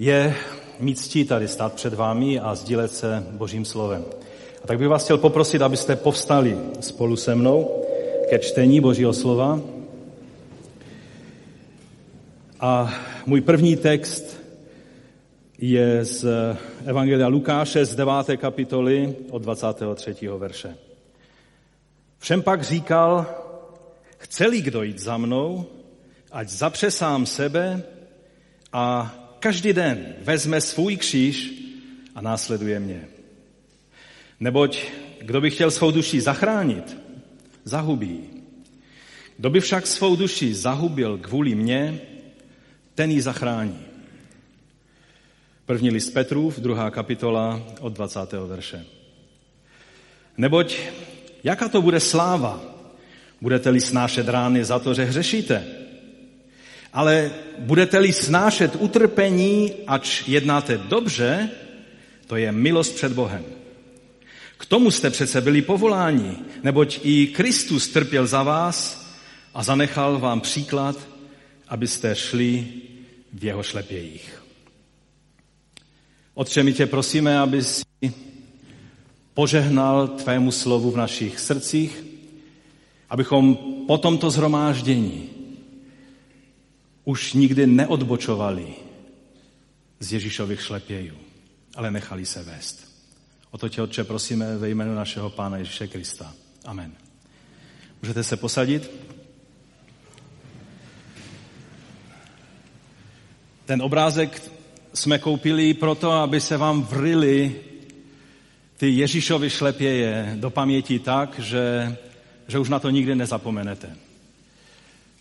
je mít ctí tady stát před vámi a sdílet se Božím slovem. A tak bych vás chtěl poprosit, abyste povstali spolu se mnou ke čtení Božího slova. A můj první text je z Evangelia Lukáše z 9. kapitoly od 23. verše. Všem pak říkal, chce-li kdo jít za mnou, ať zapře sám sebe a každý den vezme svůj kříž a následuje mě. Neboť kdo by chtěl svou duši zachránit, zahubí. Kdo by však svou duši zahubil kvůli mně, ten ji zachrání. První list Petrův, druhá kapitola od 20. verše. Neboť jaká to bude sláva, budete-li snášet rány za to, že hřešíte? Ale budete-li snášet utrpení, ač jednáte dobře, to je milost před Bohem. K tomu jste přece byli povoláni, neboť i Kristus trpěl za vás a zanechal vám příklad, abyste šli v jeho šlepějích. Otče, my tě prosíme, aby si požehnal tvému slovu v našich srdcích, abychom po tomto zhromáždění už nikdy neodbočovali z Ježíšových šlepějů, ale nechali se vést. O to tě, Otče, prosíme ve jménu našeho Pána Ježíše Krista. Amen. Můžete se posadit? Ten obrázek jsme koupili proto, aby se vám vrily ty Ježíšovy šlepěje do paměti tak, že, že už na to nikdy nezapomenete.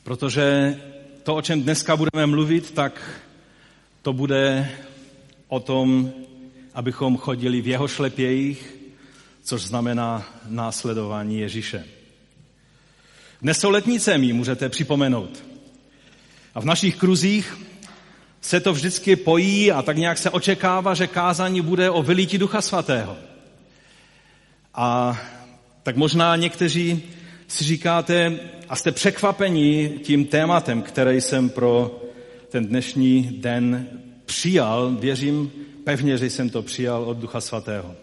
Protože to, o čem dneska budeme mluvit, tak to bude o tom, abychom chodili v jeho šlepějích, což znamená následování Ježíše. Dnes jsou letnice, mi můžete připomenout. A v našich kruzích se to vždycky pojí a tak nějak se očekává, že kázání bude o vylítí Ducha Svatého. A tak možná někteří si říkáte a jste překvapeni tím tématem, který jsem pro ten dnešní den přijal. Věřím pevně, že jsem to přijal od Ducha Svatého.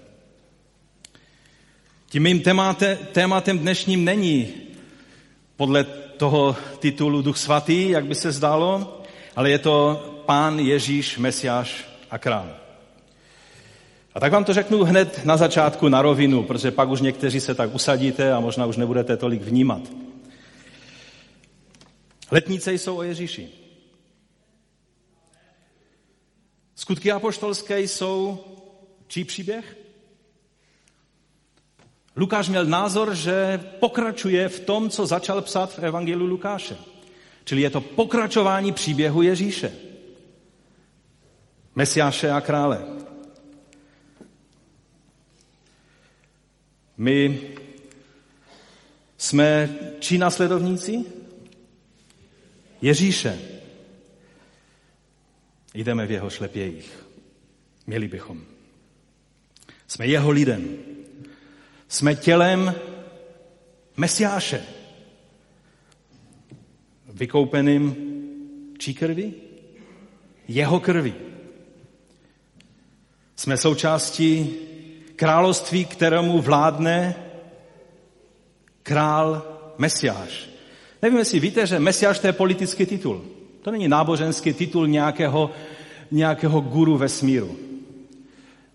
Tím mým tématem, tématem dnešním není podle toho titulu Duch Svatý, jak by se zdálo, ale je to Pán Ježíš, Mesiáš a Král. A tak vám to řeknu hned na začátku na rovinu, protože pak už někteří se tak usadíte a možná už nebudete tolik vnímat. Letnice jsou o Ježíši. Skutky apoštolské jsou čí příběh? Lukáš měl názor, že pokračuje v tom, co začal psát v Evangeliu Lukáše. Čili je to pokračování příběhu Ježíše. Mesiáše a krále. My jsme čí následovníci? Ježíše. Jdeme v jeho šlepějích. Měli bychom. Jsme jeho lidem. Jsme tělem Mesiáše. Vykoupeným čí krvi? Jeho krvi. Jsme součástí království, kterému vládne král Mesiáš. Nevím, jestli víte, že Mesiáš to je politický titul. To není náboženský titul nějakého, nějakého guru vesmíru.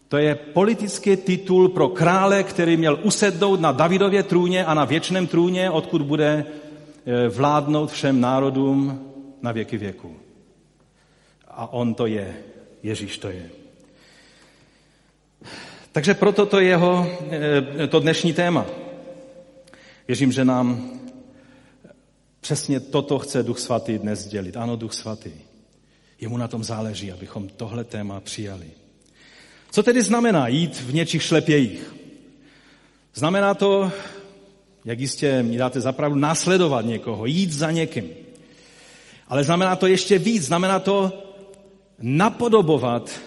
To je politický titul pro krále, který měl usednout na Davidově trůně a na věčném trůně, odkud bude eh, vládnout všem národům na věky věku. A on to je, Ježíš to je. Takže proto to je jeho, eh, to dnešní téma. Věřím, že nám přesně toto chce Duch Svatý dnes sdělit. Ano, Duch Svatý. Jemu na tom záleží, abychom tohle téma přijali. Co tedy znamená jít v něčích šlepějích? Znamená to, jak jistě mi dáte zapravdu, následovat někoho, jít za někým. Ale znamená to ještě víc, znamená to napodobovat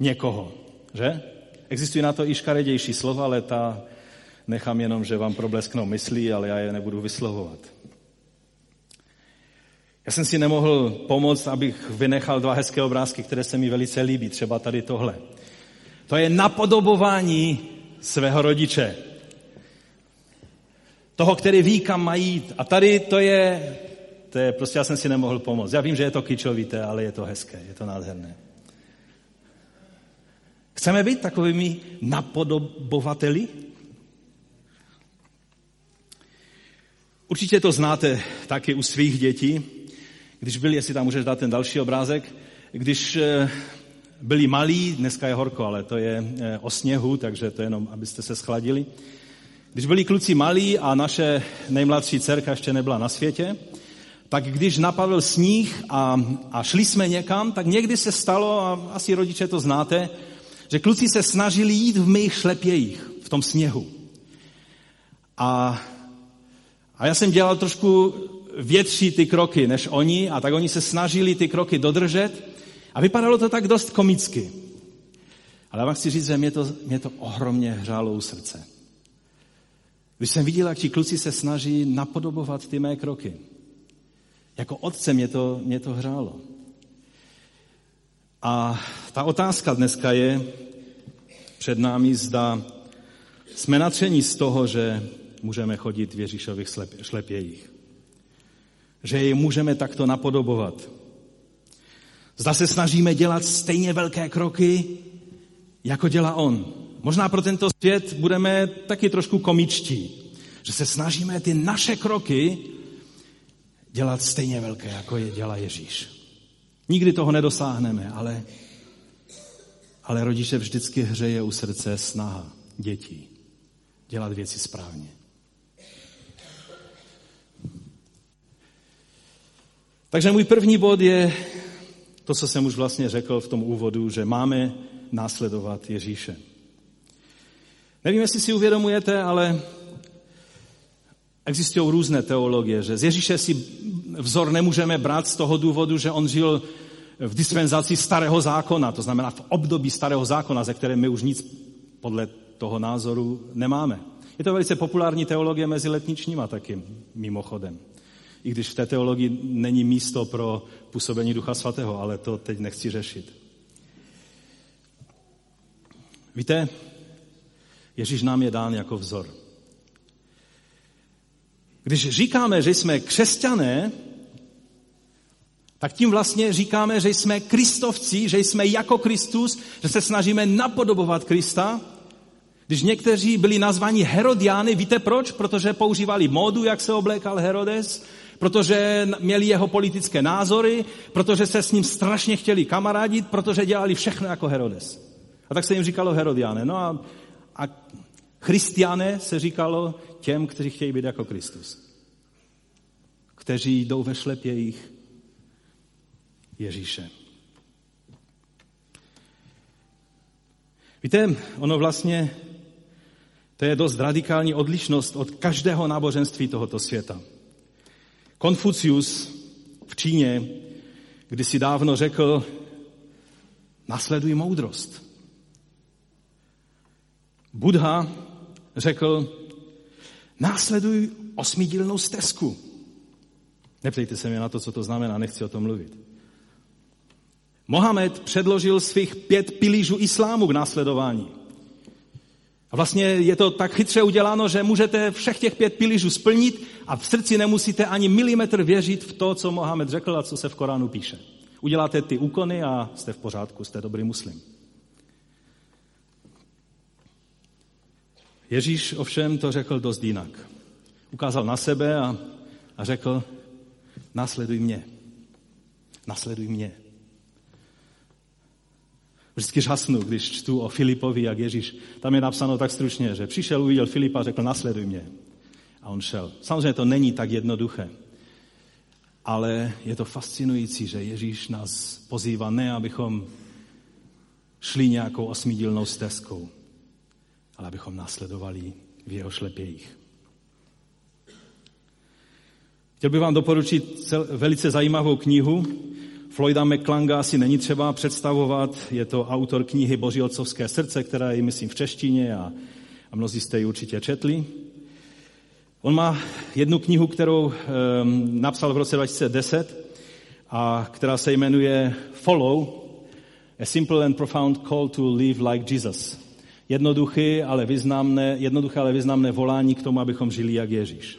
někoho, že? Existují na to i škaredější slova, ale ta nechám jenom, že vám problesknou myslí, ale já je nebudu vyslovovat. Já jsem si nemohl pomoct, abych vynechal dva hezké obrázky, které se mi velice líbí, třeba tady tohle. To je napodobování svého rodiče. Toho, který ví, kam mají jít. A tady to je, to je, prostě já jsem si nemohl pomoct. Já vím, že je to kyčovité, ale je to hezké, je to nádherné. Chceme být takovými napodobovateli? Určitě to znáte taky u svých dětí, když byli, jestli tam můžeš dát ten další obrázek, když eh, byli malí, dneska je horko, ale to je eh, o sněhu, takže to je jenom, abyste se schladili. Když byli kluci malí a naše nejmladší dcerka ještě nebyla na světě, tak když napadl sníh a, a šli jsme někam, tak někdy se stalo, a asi rodiče to znáte, že kluci se snažili jít v mých šlepějích, v tom sněhu. A, a já jsem dělal trošku větší ty kroky než oni a tak oni se snažili ty kroky dodržet a vypadalo to tak dost komicky. Ale já vám chci říct, že mě to, mě to ohromně hřálo u srdce. Když jsem viděl, jak ti kluci se snaží napodobovat ty mé kroky. Jako otce mě to, mě to hřálo. A ta otázka dneska je před námi, zda jsme natření z toho, že můžeme chodit v Ježíšových šlepějích. Že je můžeme takto napodobovat. Zda se snažíme dělat stejně velké kroky, jako dělá on. Možná pro tento svět budeme taky trošku komičtí, že se snažíme ty naše kroky dělat stejně velké, jako je dělá Ježíš. Nikdy toho nedosáhneme, ale, ale rodiče vždycky hřeje u srdce snaha dětí dělat věci správně. Takže můj první bod je to, co jsem už vlastně řekl v tom úvodu, že máme následovat Ježíše. Nevím, jestli si uvědomujete, ale existují různé teologie, že z Ježíše si vzor nemůžeme brát z toho důvodu, že on žil v dispenzaci starého zákona, to znamená v období starého zákona, ze které my už nic podle toho názoru nemáme. Je to velice populární teologie mezi letničníma taky, mimochodem. I když v té teologii není místo pro působení Ducha Svatého, ale to teď nechci řešit. Víte, Ježíš nám je dán jako vzor. Když říkáme, že jsme křesťané, tak tím vlastně říkáme, že jsme kristovci, že jsme jako Kristus, že se snažíme napodobovat Krista. Když někteří byli nazvaní Herodiány, víte proč? Protože používali módu, jak se oblékal Herodes, protože měli jeho politické názory, protože se s ním strašně chtěli kamarádit, protože dělali všechno jako Herodes. A tak se jim říkalo Herodiáne. No a, a Christiane se říkalo těm, kteří chtějí být jako Kristus. Kteří jdou ve šlepějích Ježíše. Víte, ono vlastně, to je dost radikální odlišnost od každého náboženství tohoto světa. Konfucius v Číně kdysi dávno řekl, nasleduj moudrost. Buddha řekl, následuj osmidílnou stezku. Neptejte se mě na to, co to znamená, nechci o tom mluvit. Mohamed předložil svých pět pilířů islámu k následování. A vlastně je to tak chytře uděláno, že můžete všech těch pět pilířů splnit a v srdci nemusíte ani milimetr věřit v to, co Mohamed řekl a co se v Koránu píše. Uděláte ty úkony a jste v pořádku, jste dobrý muslim. Ježíš ovšem to řekl dost jinak. Ukázal na sebe a, a řekl, následuj mě. Následuj mě. Vždycky žasnu, když čtu o Filipovi, jak Ježíš, tam je napsáno tak stručně, že přišel, uviděl Filipa a řekl, nasleduj mě. A on šel. Samozřejmě to není tak jednoduché, ale je to fascinující, že Ježíš nás pozývá ne, abychom šli nějakou osmidílnou stezkou, ale abychom následovali v jeho šlepějích. Chtěl bych vám doporučit cel, velice zajímavou knihu. Floyda McClanga asi není třeba představovat. Je to autor knihy Boží otcovské srdce, která je, myslím, v češtině a, a mnozí jste ji určitě četli. On má jednu knihu, kterou um, napsal v roce 2010 a která se jmenuje Follow, a simple and profound call to live like Jesus. Jednoduché, ale významné, jednoduché, ale významné volání k tomu, abychom žili jak Ježíš.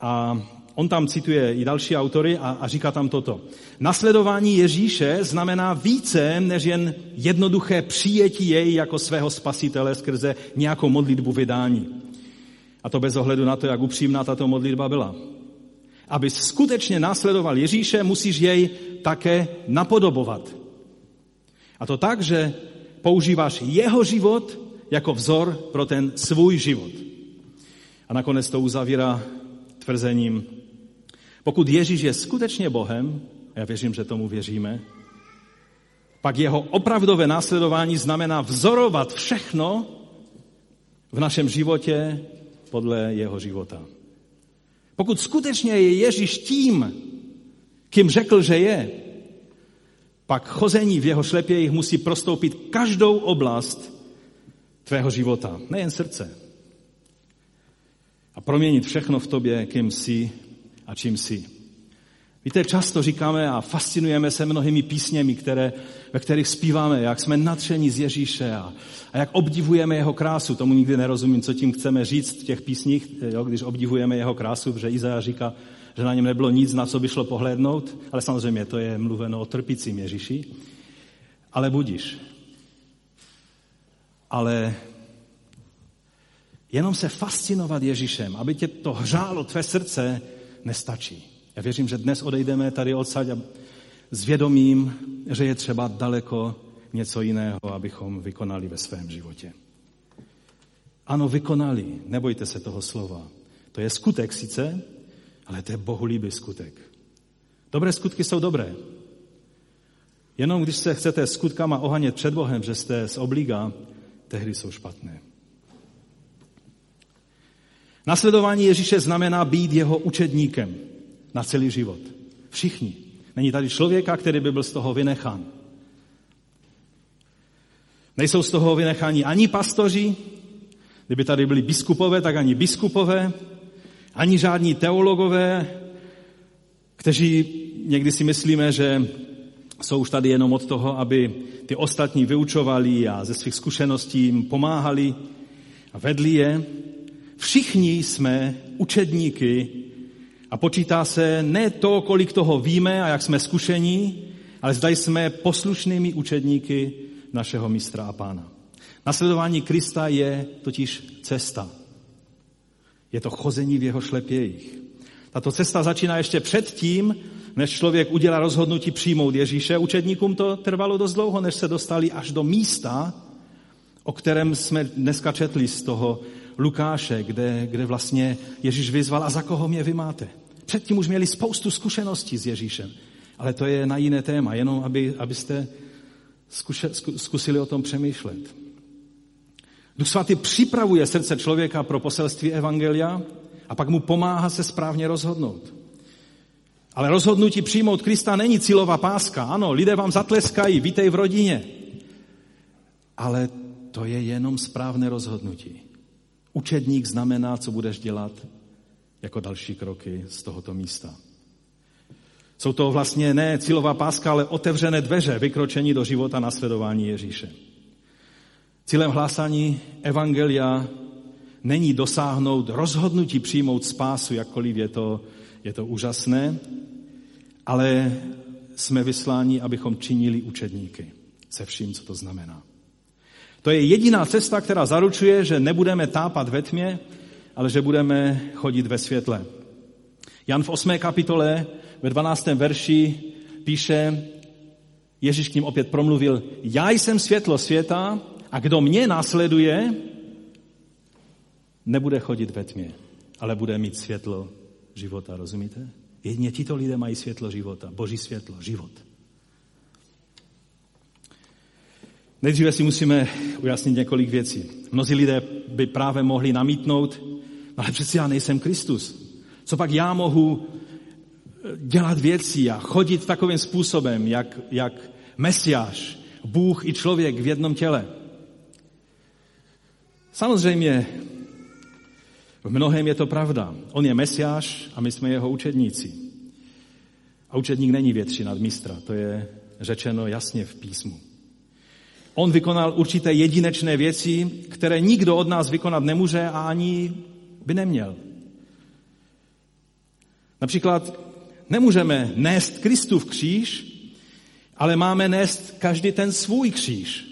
A on tam cituje i další autory a, a říká tam toto. Nasledování Ježíše znamená více než jen jednoduché přijetí jej jako svého spasitele skrze nějakou modlitbu vydání. A to bez ohledu na to, jak upřímná tato modlitba byla. Aby skutečně následoval Ježíše, musíš jej také napodobovat. A to tak, že používáš jeho život jako vzor pro ten svůj život. A nakonec to uzavírá tvrzením, pokud Ježíš je skutečně Bohem, já věřím, že tomu věříme, pak jeho opravdové následování znamená vzorovat všechno v našem životě podle jeho života. Pokud skutečně je Ježíš tím, kým řekl, že je, pak chození v jeho šlepějích musí prostoupit každou oblast tvého života, nejen srdce. A proměnit všechno v tobě, kým jsi a čím jsi. Víte, často říkáme a fascinujeme se mnohými písněmi, které, ve kterých zpíváme, jak jsme natření z Ježíše a, a jak obdivujeme jeho krásu. Tomu nikdy nerozumím, co tím chceme říct v těch písních, jo, když obdivujeme jeho krásu, protože Izaja říká, že na něm nebylo nic, na co by šlo pohlédnout, ale samozřejmě to je mluveno o trpícím Ježíši. Ale budíš. Ale jenom se fascinovat Ježíšem, aby tě to hřálo tvé srdce, nestačí. Já věřím, že dnes odejdeme tady odsaď s vědomím, že je třeba daleko něco jiného, abychom vykonali ve svém životě. Ano, vykonali, nebojte se toho slova. To je skutek sice, ale to je bohulíbý skutek. Dobré skutky jsou dobré. Jenom když se chcete skutkama ohanět před Bohem, že jste z obliga, tehdy jsou špatné. Nasledování Ježíše znamená být jeho učedníkem na celý život. Všichni. Není tady člověka, který by byl z toho vynechán. Nejsou z toho vynecháni ani pastoři, kdyby tady byli biskupové, tak ani biskupové, ani žádní teologové, kteří někdy si myslíme, že jsou už tady jenom od toho, aby ty ostatní vyučovali a ze svých zkušeností jim pomáhali a vedli je. Všichni jsme učedníky a počítá se ne to, kolik toho víme a jak jsme zkušení, ale zda jsme poslušnými učedníky našeho mistra a pána. Nasledování Krista je totiž cesta. Je to chození v jeho šlepějích. Tato cesta začíná ještě předtím, než člověk udělá rozhodnutí přijmout Ježíše. Učedníkům to trvalo dost dlouho, než se dostali až do místa, o kterém jsme dneska četli z toho Lukáše, kde, kde vlastně Ježíš vyzval, a za koho mě vy máte? Předtím už měli spoustu zkušeností s Ježíšem, ale to je na jiné téma, jenom aby, abyste zkuše, zkusili o tom přemýšlet. Duch svatý připravuje srdce člověka pro poselství Evangelia a pak mu pomáhá se správně rozhodnout. Ale rozhodnutí přijmout Krista není cílová páska. Ano, lidé vám zatleskají, vítej v rodině. Ale to je jenom správné rozhodnutí. Učedník znamená, co budeš dělat jako další kroky z tohoto místa. Jsou to vlastně ne cílová páska, ale otevřené dveře vykročení do života nasledování Ježíše. Cílem hlásání Evangelia není dosáhnout rozhodnutí přijmout spásu, jakkoliv je to, je to úžasné, ale jsme vysláni, abychom činili učedníky se vším, co to znamená. To je jediná cesta, která zaručuje, že nebudeme tápat ve tmě, ale že budeme chodit ve světle. Jan v 8. kapitole ve 12. verši píše, Ježíš k ním opět promluvil, já jsem světlo světa a kdo mě následuje, nebude chodit ve tmě, ale bude mít světlo života, rozumíte? Jedině tito lidé mají světlo života, boží světlo, život. Nejdříve si musíme ujasnit několik věcí. Mnozí lidé by právě mohli namítnout, ale přeci já nejsem Kristus. Co pak já mohu eh, dělat věci a chodit takovým způsobem, jak, jak Mesiáš, Bůh i člověk v jednom těle? Samozřejmě, v mnohem je to pravda. On je Mesiáš a my jsme jeho učedníci. A učedník není větší nad mistra, to je řečeno jasně v písmu. On vykonal určité jedinečné věci, které nikdo od nás vykonat nemůže a ani by neměl. Například nemůžeme nést Kristův kříž, ale máme nést každý ten svůj kříž.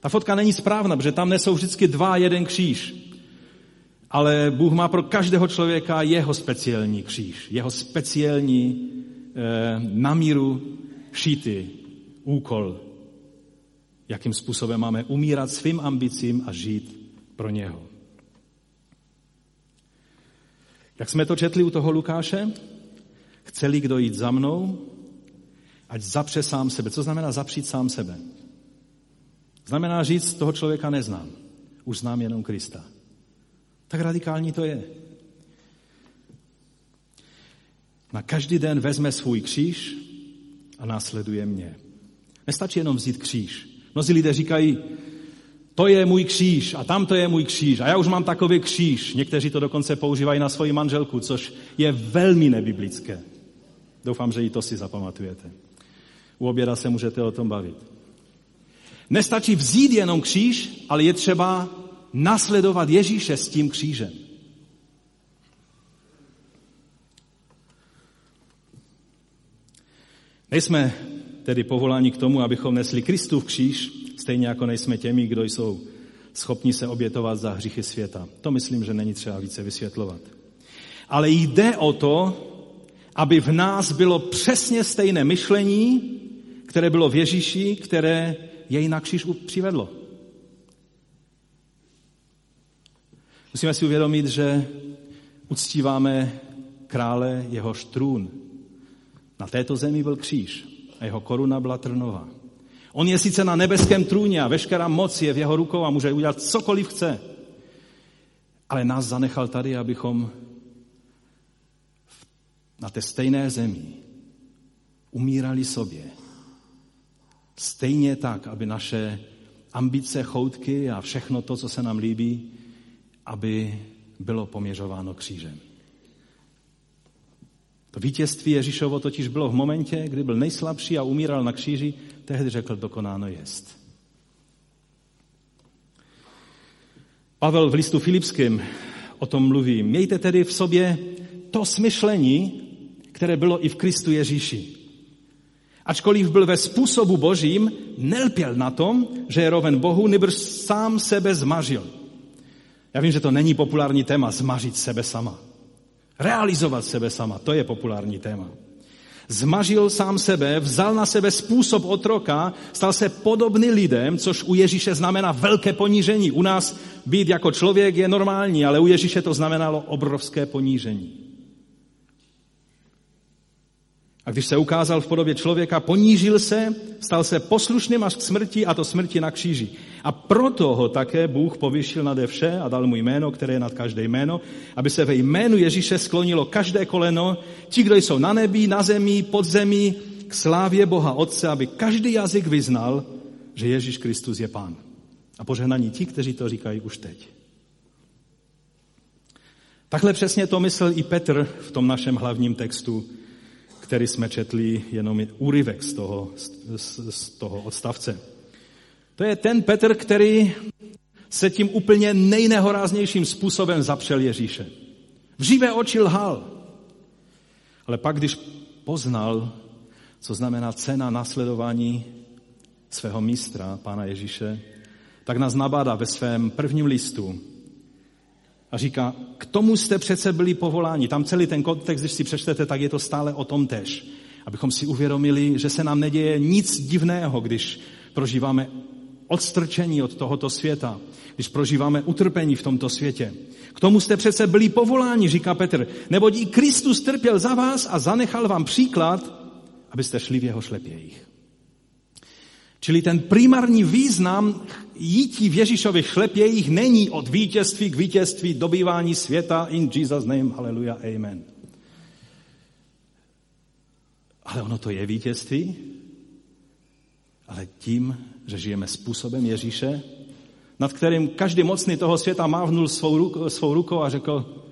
Ta fotka není správná, protože tam nesou vždycky dva jeden kříž. Ale Bůh má pro každého člověka jeho speciální kříž, jeho speciální eh, namíru šítý úkol, jakým způsobem máme umírat svým ambicím a žít pro něho. Jak jsme to četli u toho Lukáše? Chceli kdo jít za mnou, ať zapře sám sebe. Co znamená zapřít sám sebe? Znamená říct, toho člověka neznám. Už znám jenom Krista. Tak radikální to je. Na každý den vezme svůj kříž a následuje mě. Nestačí jenom vzít kříž. Mnozí lidé říkají, to je můj kříž a tam to je můj kříž a já už mám takový kříž. Někteří to dokonce používají na svoji manželku, což je velmi nebiblické. Doufám, že i to si zapamatujete. U oběda se můžete o tom bavit. Nestačí vzít jenom kříž, ale je třeba nasledovat Ježíše s tím křížem. Nejsme tedy povoláni k tomu, abychom nesli Kristův kříž, stejně jako nejsme těmi, kdo jsou schopni se obětovat za hříchy světa. To myslím, že není třeba více vysvětlovat. Ale jde o to, aby v nás bylo přesně stejné myšlení, které bylo v Ježíši, které jej na kříž přivedlo. Musíme si uvědomit, že uctíváme krále jeho trůn. Na této zemi byl kříž a jeho koruna byla trnová. On je sice na nebeském trůně a veškerá moc je v jeho rukou a může udělat cokoliv chce. Ale nás zanechal tady, abychom na té stejné zemi umírali sobě. Stejně tak, aby naše ambice, choutky a všechno to, co se nám líbí, aby bylo poměřováno křížem. To vítězství Ježíšovo totiž bylo v momentě, kdy byl nejslabší a umíral na kříži, tehdy řekl, dokonáno jest. Pavel v listu Filipském o tom mluví. Mějte tedy v sobě to smyšlení, které bylo i v Kristu Ježíši. Ačkoliv byl ve způsobu božím, nelpěl na tom, že je roven Bohu, nebrž sám sebe zmažil. Já vím, že to není populární téma, zmařit sebe sama. Realizovat sebe sama, to je populární téma. Zmažil sám sebe, vzal na sebe způsob otroka, stal se podobný lidem, což u Ježíše znamená velké ponížení. U nás být jako člověk je normální, ale u Ježíše to znamenalo obrovské ponížení. A když se ukázal v podobě člověka, ponížil se, stal se poslušným až k smrti a to smrti na kříži. A proto ho také Bůh povyšil nade vše a dal mu jméno, které je nad každé jméno, aby se ve jménu Ježíše sklonilo každé koleno, ti, kdo jsou na nebi, na zemi, pod zemi, k slávě Boha Otce, aby každý jazyk vyznal, že Ježíš Kristus je Pán. A požehnaní ti, kteří to říkají už teď. Takhle přesně to myslel i Petr v tom našem hlavním textu, který jsme četli jenom úryvek z toho, z, z toho odstavce. To je ten Petr, který se tím úplně nejnehoráznějším způsobem zapřel Ježíše. V živé oči lhal. Ale pak, když poznal, co znamená cena nasledování svého mistra, pána Ježíše, tak nás nabádá ve svém prvním listu, a říká, k tomu jste přece byli povoláni. Tam celý ten kontext, když si přečtete, tak je to stále o tom tež. Abychom si uvědomili, že se nám neděje nic divného, když prožíváme odstrčení od tohoto světa, když prožíváme utrpení v tomto světě. K tomu jste přece byli povoláni, říká Petr, neboť i Kristus trpěl za vás a zanechal vám příklad, abyste šli v jeho šlepějích. Čili ten primární význam jítí v Ježíšových šlepějích není od vítězství k vítězství dobývání světa in Jesus name, hallelujah, amen. Ale ono to je vítězství, ale tím, že žijeme způsobem Ježíše, nad kterým každý mocný toho světa mávnul svou, rukou, svou rukou a řekl,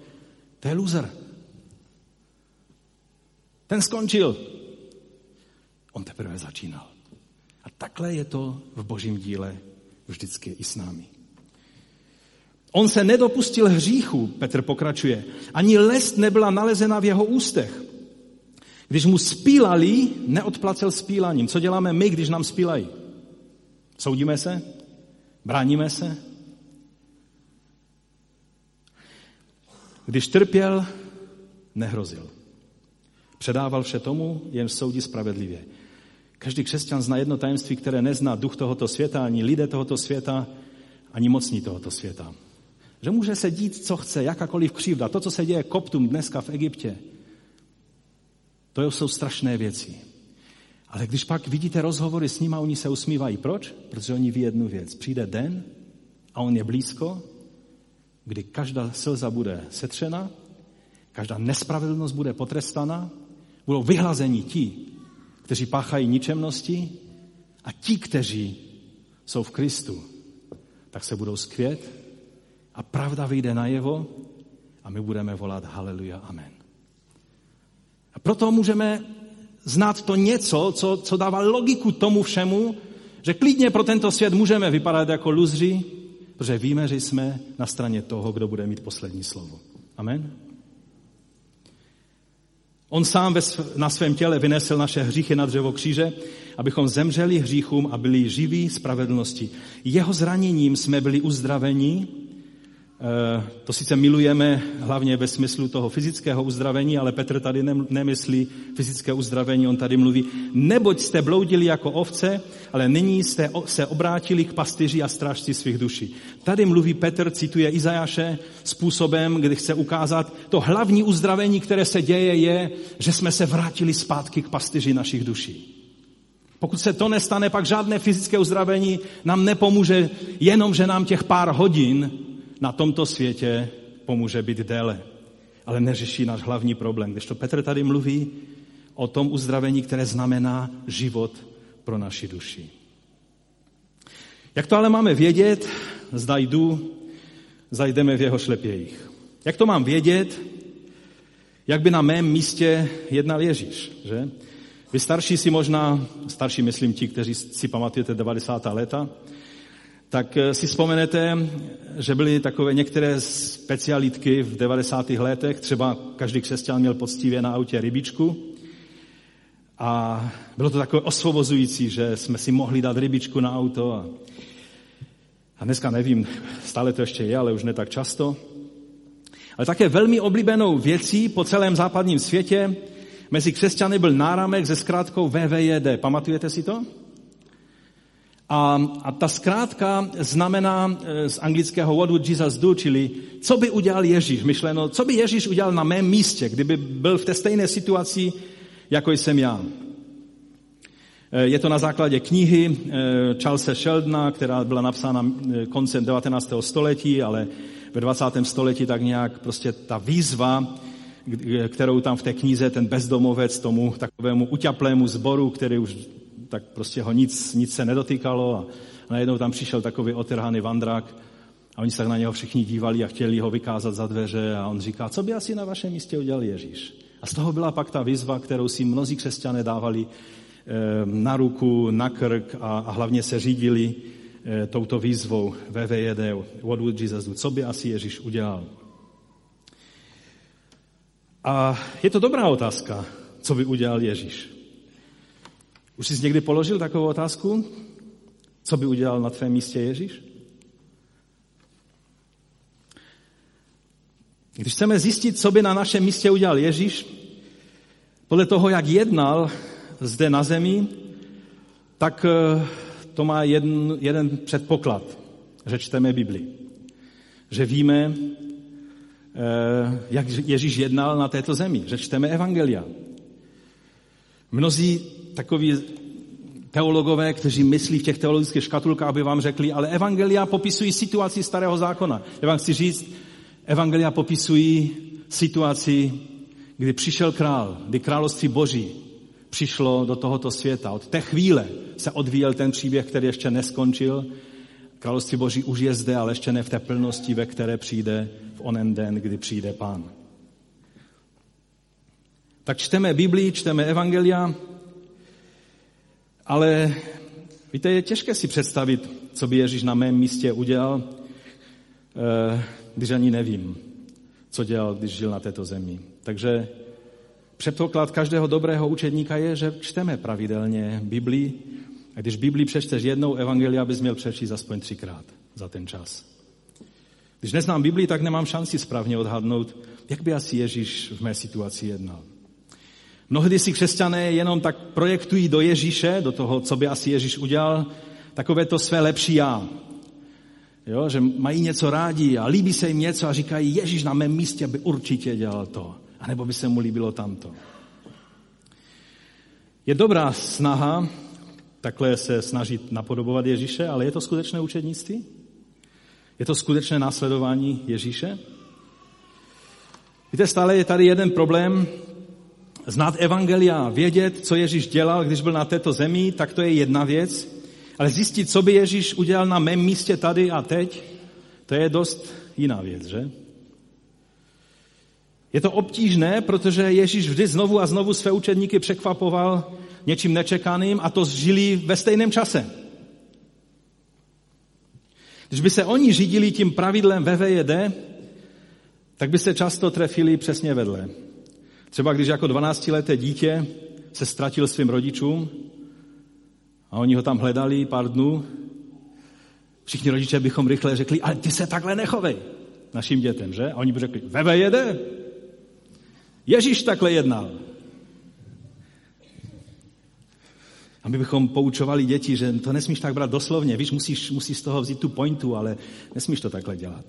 to je loser. Ten skončil. On teprve začínal. A takhle je to v božím díle vždycky i s námi. On se nedopustil hříchu, Petr pokračuje. Ani lest nebyla nalezena v jeho ústech. Když mu spílali, neodplacel spílaním. Co děláme my, když nám spílají? Soudíme se? Bráníme se? Když trpěl, nehrozil. Předával vše tomu, jen soudí spravedlivě. Každý křesťan zná jedno tajemství, které nezná duch tohoto světa, ani lidé tohoto světa, ani mocní tohoto světa. Že může se dít, co chce, jakákoliv křivda. To, co se děje koptům dneska v Egyptě, to jsou strašné věci. Ale když pak vidíte rozhovory s nimi, oni se usmívají. Proč? Protože oni ví jednu věc. Přijde den a on je blízko, kdy každá slza bude setřena, každá nespravedlnost bude potrestaná, budou vyhlazeni ti, kteří páchají ničemnosti a ti, kteří jsou v Kristu, tak se budou skvět a pravda vyjde najevo a my budeme volat haleluja, amen. A proto můžeme znát to něco, co, co dává logiku tomu všemu, že klidně pro tento svět můžeme vypadat jako luzři, protože víme, že jsme na straně toho, kdo bude mít poslední slovo. Amen? On sám na svém těle vynesl naše hříchy na dřevo kříže, abychom zemřeli hříchům a byli živí spravedlnosti. Jeho zraněním jsme byli uzdraveni to sice milujeme hlavně ve smyslu toho fyzického uzdravení, ale Petr tady nemyslí fyzické uzdravení, on tady mluví, neboť jste bloudili jako ovce, ale nyní jste se obrátili k pastyři a strážci svých duší. Tady mluví Petr, cituje Izajaše způsobem, kdy chce ukázat, to hlavní uzdravení, které se děje, je, že jsme se vrátili zpátky k pastyři našich duší. Pokud se to nestane, pak žádné fyzické uzdravení nám nepomůže, jenom že nám těch pár hodin na tomto světě pomůže být déle, ale neřeší náš hlavní problém. Když to Petr tady mluví o tom uzdravení, které znamená život pro naši duši. Jak to ale máme vědět, zda jdu, zajdeme v jeho šlepějích. Jak to mám vědět, jak by na mém místě jednal Ježíš, že? Vy starší si možná, starší myslím ti, kteří si pamatujete 90. léta, tak eh, si vzpomenete, že byly takové některé specialitky v 90. letech, třeba každý křesťan měl poctivě na autě rybičku a bylo to takové osvobozující, že jsme si mohli dát rybičku na auto a, a dneska nevím, stále to ještě je, ale už ne tak často. Ale také velmi oblíbenou věcí po celém západním světě mezi křesťany byl náramek se zkrátkou VVJD. Pamatujete si to? A, a ta zkrátka znamená e, z anglického what would Jesus do, čili co by udělal Ježíš, myšleno, co by Ježíš udělal na mém místě, kdyby byl v té stejné situaci, jako jsem já. E, je to na základě knihy e, Charlesa Sheldona, která byla napsána koncem 19. století, ale ve 20. století tak nějak prostě ta výzva, kterou tam v té knize ten bezdomovec tomu takovému uťaplému zboru, který už tak prostě ho nic, nic se nedotýkalo a najednou tam přišel takový otrhaný vandrák a oni se tak na něho všichni dívali a chtěli ho vykázat za dveře a on říká, co by asi na vašem místě udělal Ježíš. A z toho byla pak ta výzva, kterou si mnozí křesťané dávali eh, na ruku, na krk a, a hlavně se řídili eh, touto výzvou VVJD, what would Jesus do, co by asi Ježíš udělal. A je to dobrá otázka, co by udělal Ježíš. Už jsi někdy položil takovou otázku? Co by udělal na tvém místě Ježíš? Když chceme zjistit, co by na našem místě udělal Ježíš, podle toho, jak jednal zde na zemi, tak eh, to má jeden, jeden předpoklad, že čteme Bibli. Že víme, eh, jak Ježíš jednal na této zemi, že čteme Evangelia. Mnozí takoví teologové, kteří myslí v těch teologických škatulkách, aby vám řekli, ale evangelia popisují situaci starého zákona. Já vám chci říct, evangelia popisují situaci, kdy přišel král, kdy království boží přišlo do tohoto světa. Od té chvíle se odvíjel ten příběh, který ještě neskončil. Království boží už je zde, ale ještě ne v té plnosti, ve které přijde v onen den, kdy přijde pán. Tak čteme Biblii, čteme Evangelia, ale víte, je těžké si představit, co by Ježíš na mém místě udělal, eh, když ani nevím, co dělal, když žil na této zemi. Takže předpoklad každého dobrého učedníka je, že čteme pravidelně Biblii a když Biblii přečteš jednou, Evangelia bys měl přečíst aspoň třikrát za ten čas. Když neznám Biblii, tak nemám šanci správně odhadnout, jak by asi Ježíš v mé situaci jednal. Mnohdy si křesťané jenom tak projektují do Ježíše, do toho, co by asi Ježíš udělal, takové to své lepší já. Jo, že mají něco rádi a líbí se jim něco a říkají, Ježíš na mém místě by určitě dělal to. A nebo by se mu líbilo tamto. Je dobrá snaha takhle se snažit napodobovat Ježíše, ale je to skutečné učednictví? Je to skutečné následování Ježíše? Víte, stále je tady jeden problém. Znát evangelia, vědět, co Ježíš dělal, když byl na této zemi, tak to je jedna věc. Ale zjistit, co by Ježíš udělal na mém místě tady a teď, to je dost jiná věc, že? Je to obtížné, protože Ježíš vždy znovu a znovu své učedníky překvapoval něčím nečekaným a to žili ve stejném čase. Když by se oni řídili tím pravidlem VVJD, tak by se často trefili přesně vedle. Třeba když jako 12-leté dítě se ztratil svým rodičům a oni ho tam hledali pár dnů, všichni rodiče bychom rychle řekli, ale ty se takhle nechovej našim dětem, že? A oni by řekli, VVJD. Ježíš takhle jednal. A my bychom poučovali děti, že to nesmíš tak brát doslovně, víš, musíš, musíš z toho vzít tu pointu, ale nesmíš to takhle dělat.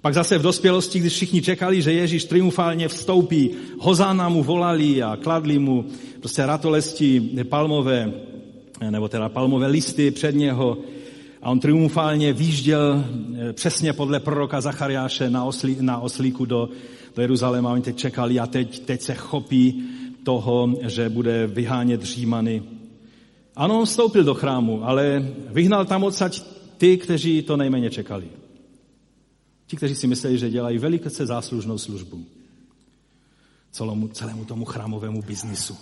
Pak zase v dospělosti, když všichni čekali, že Ježíš triumfálně vstoupí, hozána mu volali a kladli mu prostě ratolesti palmové, nebo teda palmové listy před něho a on triumfálně výjížděl eh, přesně podle proroka Zachariáše na, oslí, na oslíku do, do Jeruzaléma. Oni teď čekali a teď, teď se chopí toho, že bude vyhánět Římany. Ano, on vstoupil do chrámu, ale vyhnal tam odsaď ty, kteří to nejméně čekali. Ti, kteří si mysleli, že dělají velice záslužnou službu celému, celému tomu chrámovému biznisu,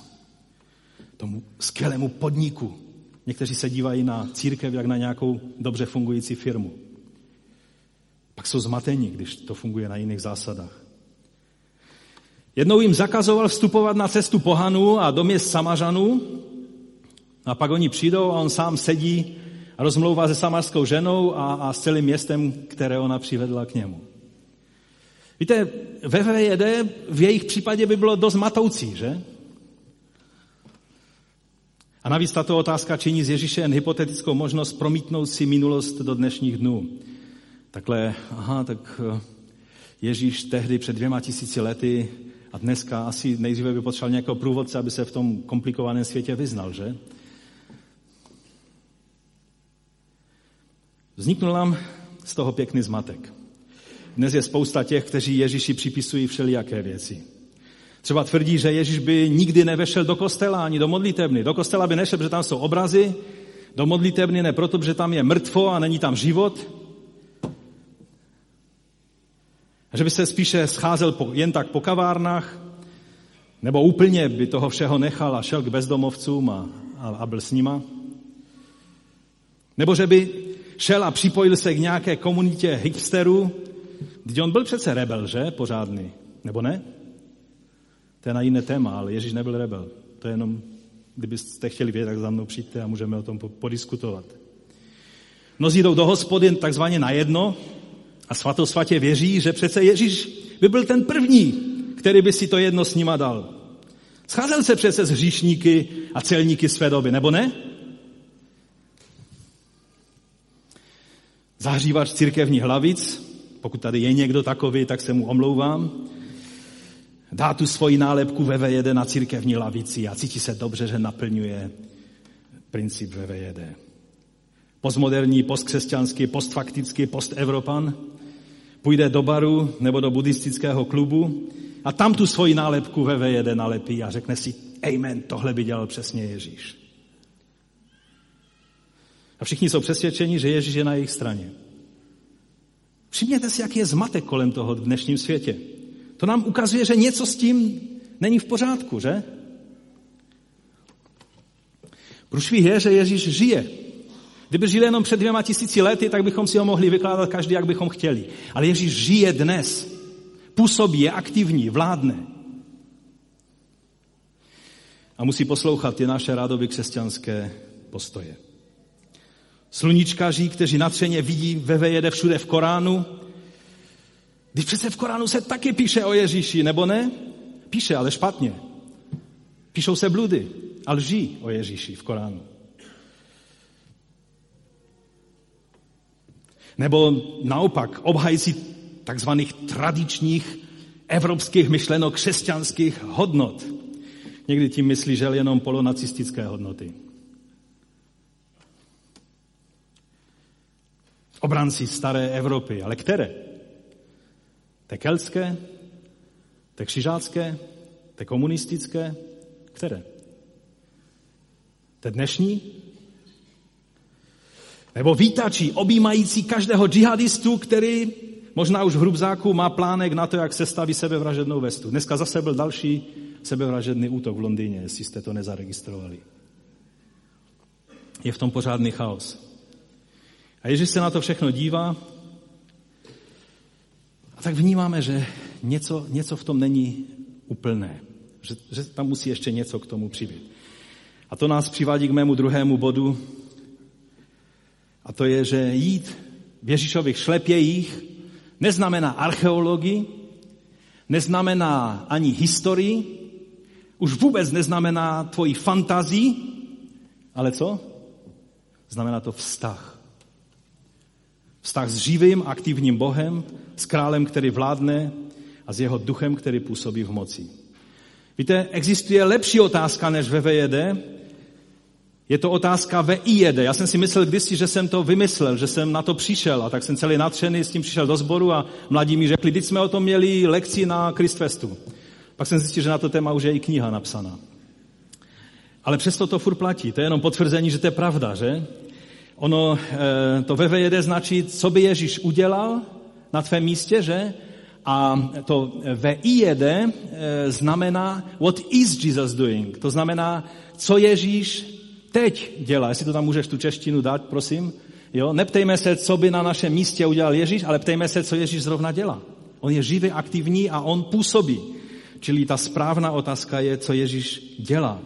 tomu skvělému podniku. Někteří se dívají na církev jak na nějakou dobře fungující firmu. Pak jsou zmateni, když to funguje na jiných zásadách. Jednou jim zakazoval vstupovat na cestu pohanů a do měst Samařanů, a pak oni přijdou a on sám sedí a rozmlouvá se samarskou ženou a, a s celým městem, které ona přivedla k němu. Víte, VVJD v jejich případě by bylo dost matoucí, že? A navíc tato otázka činí z Ježíše jen hypotetickou možnost promítnout si minulost do dnešních dnů. Takhle, aha, tak eh, Ježíš tehdy před dvěma tisíci lety a dneska asi nejdříve by potřeboval nějakého průvodce, aby se v tom komplikovaném světě vyznal, že? Vzniknul nám z toho pěkný zmatek. Dnes je spousta těch, kteří Ježíši připisují všelijaké věci. Třeba tvrdí, že Ježíš by nikdy nevešel do kostela ani do modlitebny. Do kostela by nešel, protože tam jsou obrazy, do modlitebny ne proto, že tam je mrtvo a není tam život. A že by se spíše scházel jen tak po kavárnách, nebo úplně by toho všeho nechal a šel k bezdomovcům a, a, a byl s nima. Nebo že by šel a připojil se k nějaké komunitě hipsterů. Teď on byl přece rebel, že? Pořádný. Nebo ne? To je na jiné téma, ale Ježíš nebyl rebel. To je jenom, kdybyste chtěli vědět, tak za mnou přijďte a můžeme o tom podiskutovat. Mnozí jdou do hospody takzvaně na jedno a svatosvatě věří, že přece Ježíš by byl ten první, který by si to jedno s nima dal. Scházel se přece s hříšníky a celníky své doby, nebo ne? Zahřívač církevních hlavic, pokud tady je někdo takový, tak se mu omlouvám, dá tu svoji nálepku VV1 na církevní lavici a cítí se dobře, že naplňuje princip VV1. Postmoderní, postkřesťanský, postfaktický, postevropan půjde do baru nebo do buddhistického klubu a tam tu svoji nálepku VV1 nalepí a řekne si, amen, tohle by dělal přesně Ježíš. A všichni jsou přesvědčeni, že Ježíš je na jejich straně. Všimněte si, jaký je zmatek kolem toho v dnešním světě. To nám ukazuje, že něco s tím není v pořádku, že? Průšvih je, že Ježíš žije. Kdyby žil jenom před dvěma tisíci lety, tak bychom si ho mohli vykládat každý, jak bychom chtěli. Ale Ježíš žije dnes. Působí, je aktivní, vládne. A musí poslouchat ty naše rádoby křesťanské postoje. Sluníčkaři, kteří natřeně vidí ve jede všude v Koránu, když přece v Koránu se taky píše o Ježíši, nebo ne? Píše, ale špatně. Píšou se bludy a lží o Ježíši v Koránu. Nebo naopak obhajci takzvaných tradičních evropských myšlenok křesťanských hodnot. Někdy tím myslí, že jenom polonacistické hodnoty. Obranci staré Evropy, ale které? Te keltské, te křižácké, te komunistické, které? Te dnešní? Nebo vítači, objímající každého džihadistu, který možná už v Hrubzáku má plánek na to, jak se staví sebevražednou vestu. Dneska zase byl další sebevražedný útok v Londýně, jestli jste to nezaregistrovali. Je v tom pořádný chaos. A Ježíš se na to všechno dívá a tak vnímáme, že něco, něco v tom není úplné. Že, že tam musí ještě něco k tomu přibýt. A to nás přivádí k mému druhému bodu. A to je, že jít v Ježíšových šlepějích neznamená archeologii, neznamená ani historii, už vůbec neznamená tvoji fantazii, ale co? Znamená to vztah. Vztah s živým, aktivním Bohem, s králem, který vládne a s jeho duchem, který působí v moci. Víte, existuje lepší otázka než VVJD. Je to otázka VIJD. Já jsem si myslel kdysi, že jsem to vymyslel, že jsem na to přišel a tak jsem celý nadšený s tím přišel do sboru a mladí mi řekli, teď jsme o tom měli lekci na Christfestu. Pak jsem zjistil, že na to téma už je i kniha napsaná. Ale přesto to furt platí. To je jenom potvrzení, že to je pravda, že? Ono, eh, to VVJD značí, co by Ježíš udělal na tvém místě, že? A to VIJD eh, znamená what is Jesus doing. To znamená, co Ježíš teď dělá. Jestli to tam můžeš tu češtinu dát, prosím. Jo? Neptejme se, co by na našem místě udělal Ježíš, ale ptejme se, co Ježíš zrovna dělá. On je živý, aktivní a on působí. Čili ta správná otázka je, co Ježíš dělá.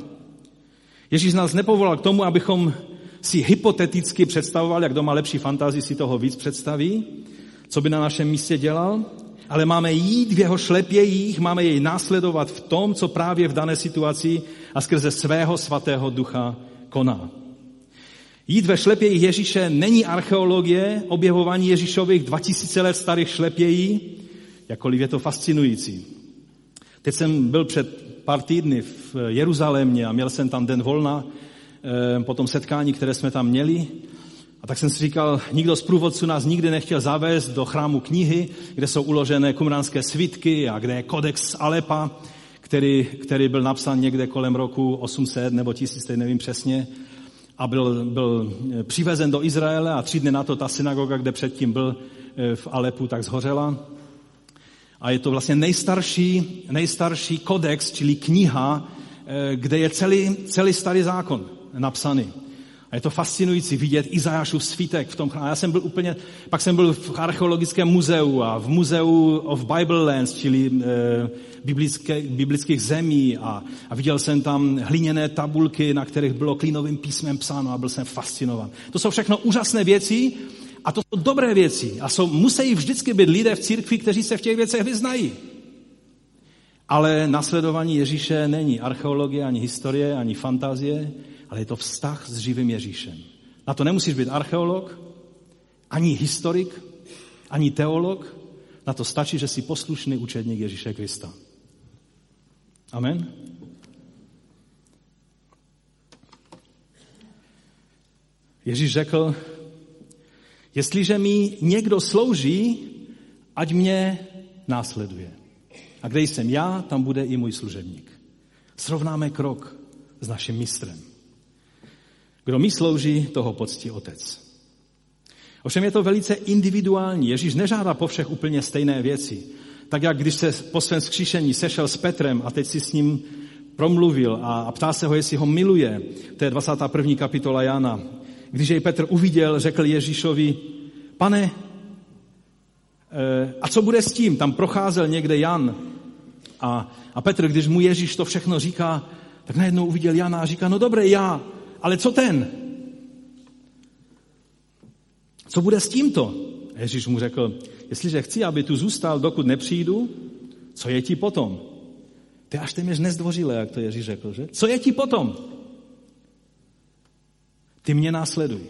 Ježíš nás nepovolal k tomu, abychom si hypoteticky představovali, jak kdo má lepší fantazii, si toho víc představí, co by na našem místě dělal, ale máme jít v jeho šlepějích, máme jej následovat v tom, co právě v dané situaci a skrze svého svatého ducha koná. Jít ve šlepějích Ježíše není archeologie, objevování Ježíšových 2000 let starých šlepějí, jakkoliv je to fascinující. Teď jsem byl před pár týdny v Jeruzalémě a měl jsem tam den volna po tom setkání, které jsme tam měli. A tak jsem si říkal, nikdo z průvodců nás nikdy nechtěl zavést do chrámu knihy, kde jsou uložené kumránské svitky a kde je kodex Alepa, který, který byl napsán někde kolem roku 800 nebo 1000, nevím přesně, a byl, byl eh, přivezen do Izraele a tři dny na to ta synagoga, kde předtím byl eh, v Alepu, tak zhořela. A je to vlastně nejstarší, nejstarší kodex, čili kniha, eh, kde je celý, celý starý zákon napsaný. A je to fascinující vidět Izajášův svítek v tom chrámu. Já jsem byl úplně, pak jsem byl v archeologickém muzeu a v muzeu of Bible Lands, čili e, biblické, biblických zemí a, a viděl jsem tam hliněné tabulky, na kterých bylo klínovým písmem psáno a byl jsem fascinovan. To jsou všechno úžasné věci a to jsou dobré věci. A jsou, musí vždycky být lidé v církvi, kteří se v těch věcech vyznají. Ale nasledování Ježíše není archeologie, ani historie, ani fantazie, ale je to vztah s živým Ježíšem. Na to nemusíš být archeolog, ani historik, ani teolog. Na to stačí, že jsi poslušný učedník Ježíše Krista. Amen. Ježíš řekl, jestliže mi někdo slouží, ať mě následuje. A kde jsem já, tam bude i můj služebník. Srovnáme krok s naším mistrem. Kdo mi slouží, toho poctí otec. Ovšem je to velice individuální. Ježíš nežádá po všech úplně stejné věci. Tak jak když se po svém zkříšení sešel s Petrem a teď si s ním promluvil a, ptá se ho, jestli ho miluje, to je 21. kapitola Jana. Když jej Petr uviděl, řekl Ježíšovi, pane, eh, a co bude s tím? Tam procházel někde Jan a, a Petr, když mu Ježíš to všechno říká, tak najednou uviděl Jana a říká, no dobré, já, ale co ten? Co bude s tímto? Ježíš mu řekl, jestliže chci, aby tu zůstal, dokud nepřijdu, co je ti potom? To je až téměř nezdvořilé, jak to Ježíš řekl, že? Co je ti potom? Ty mě následuj.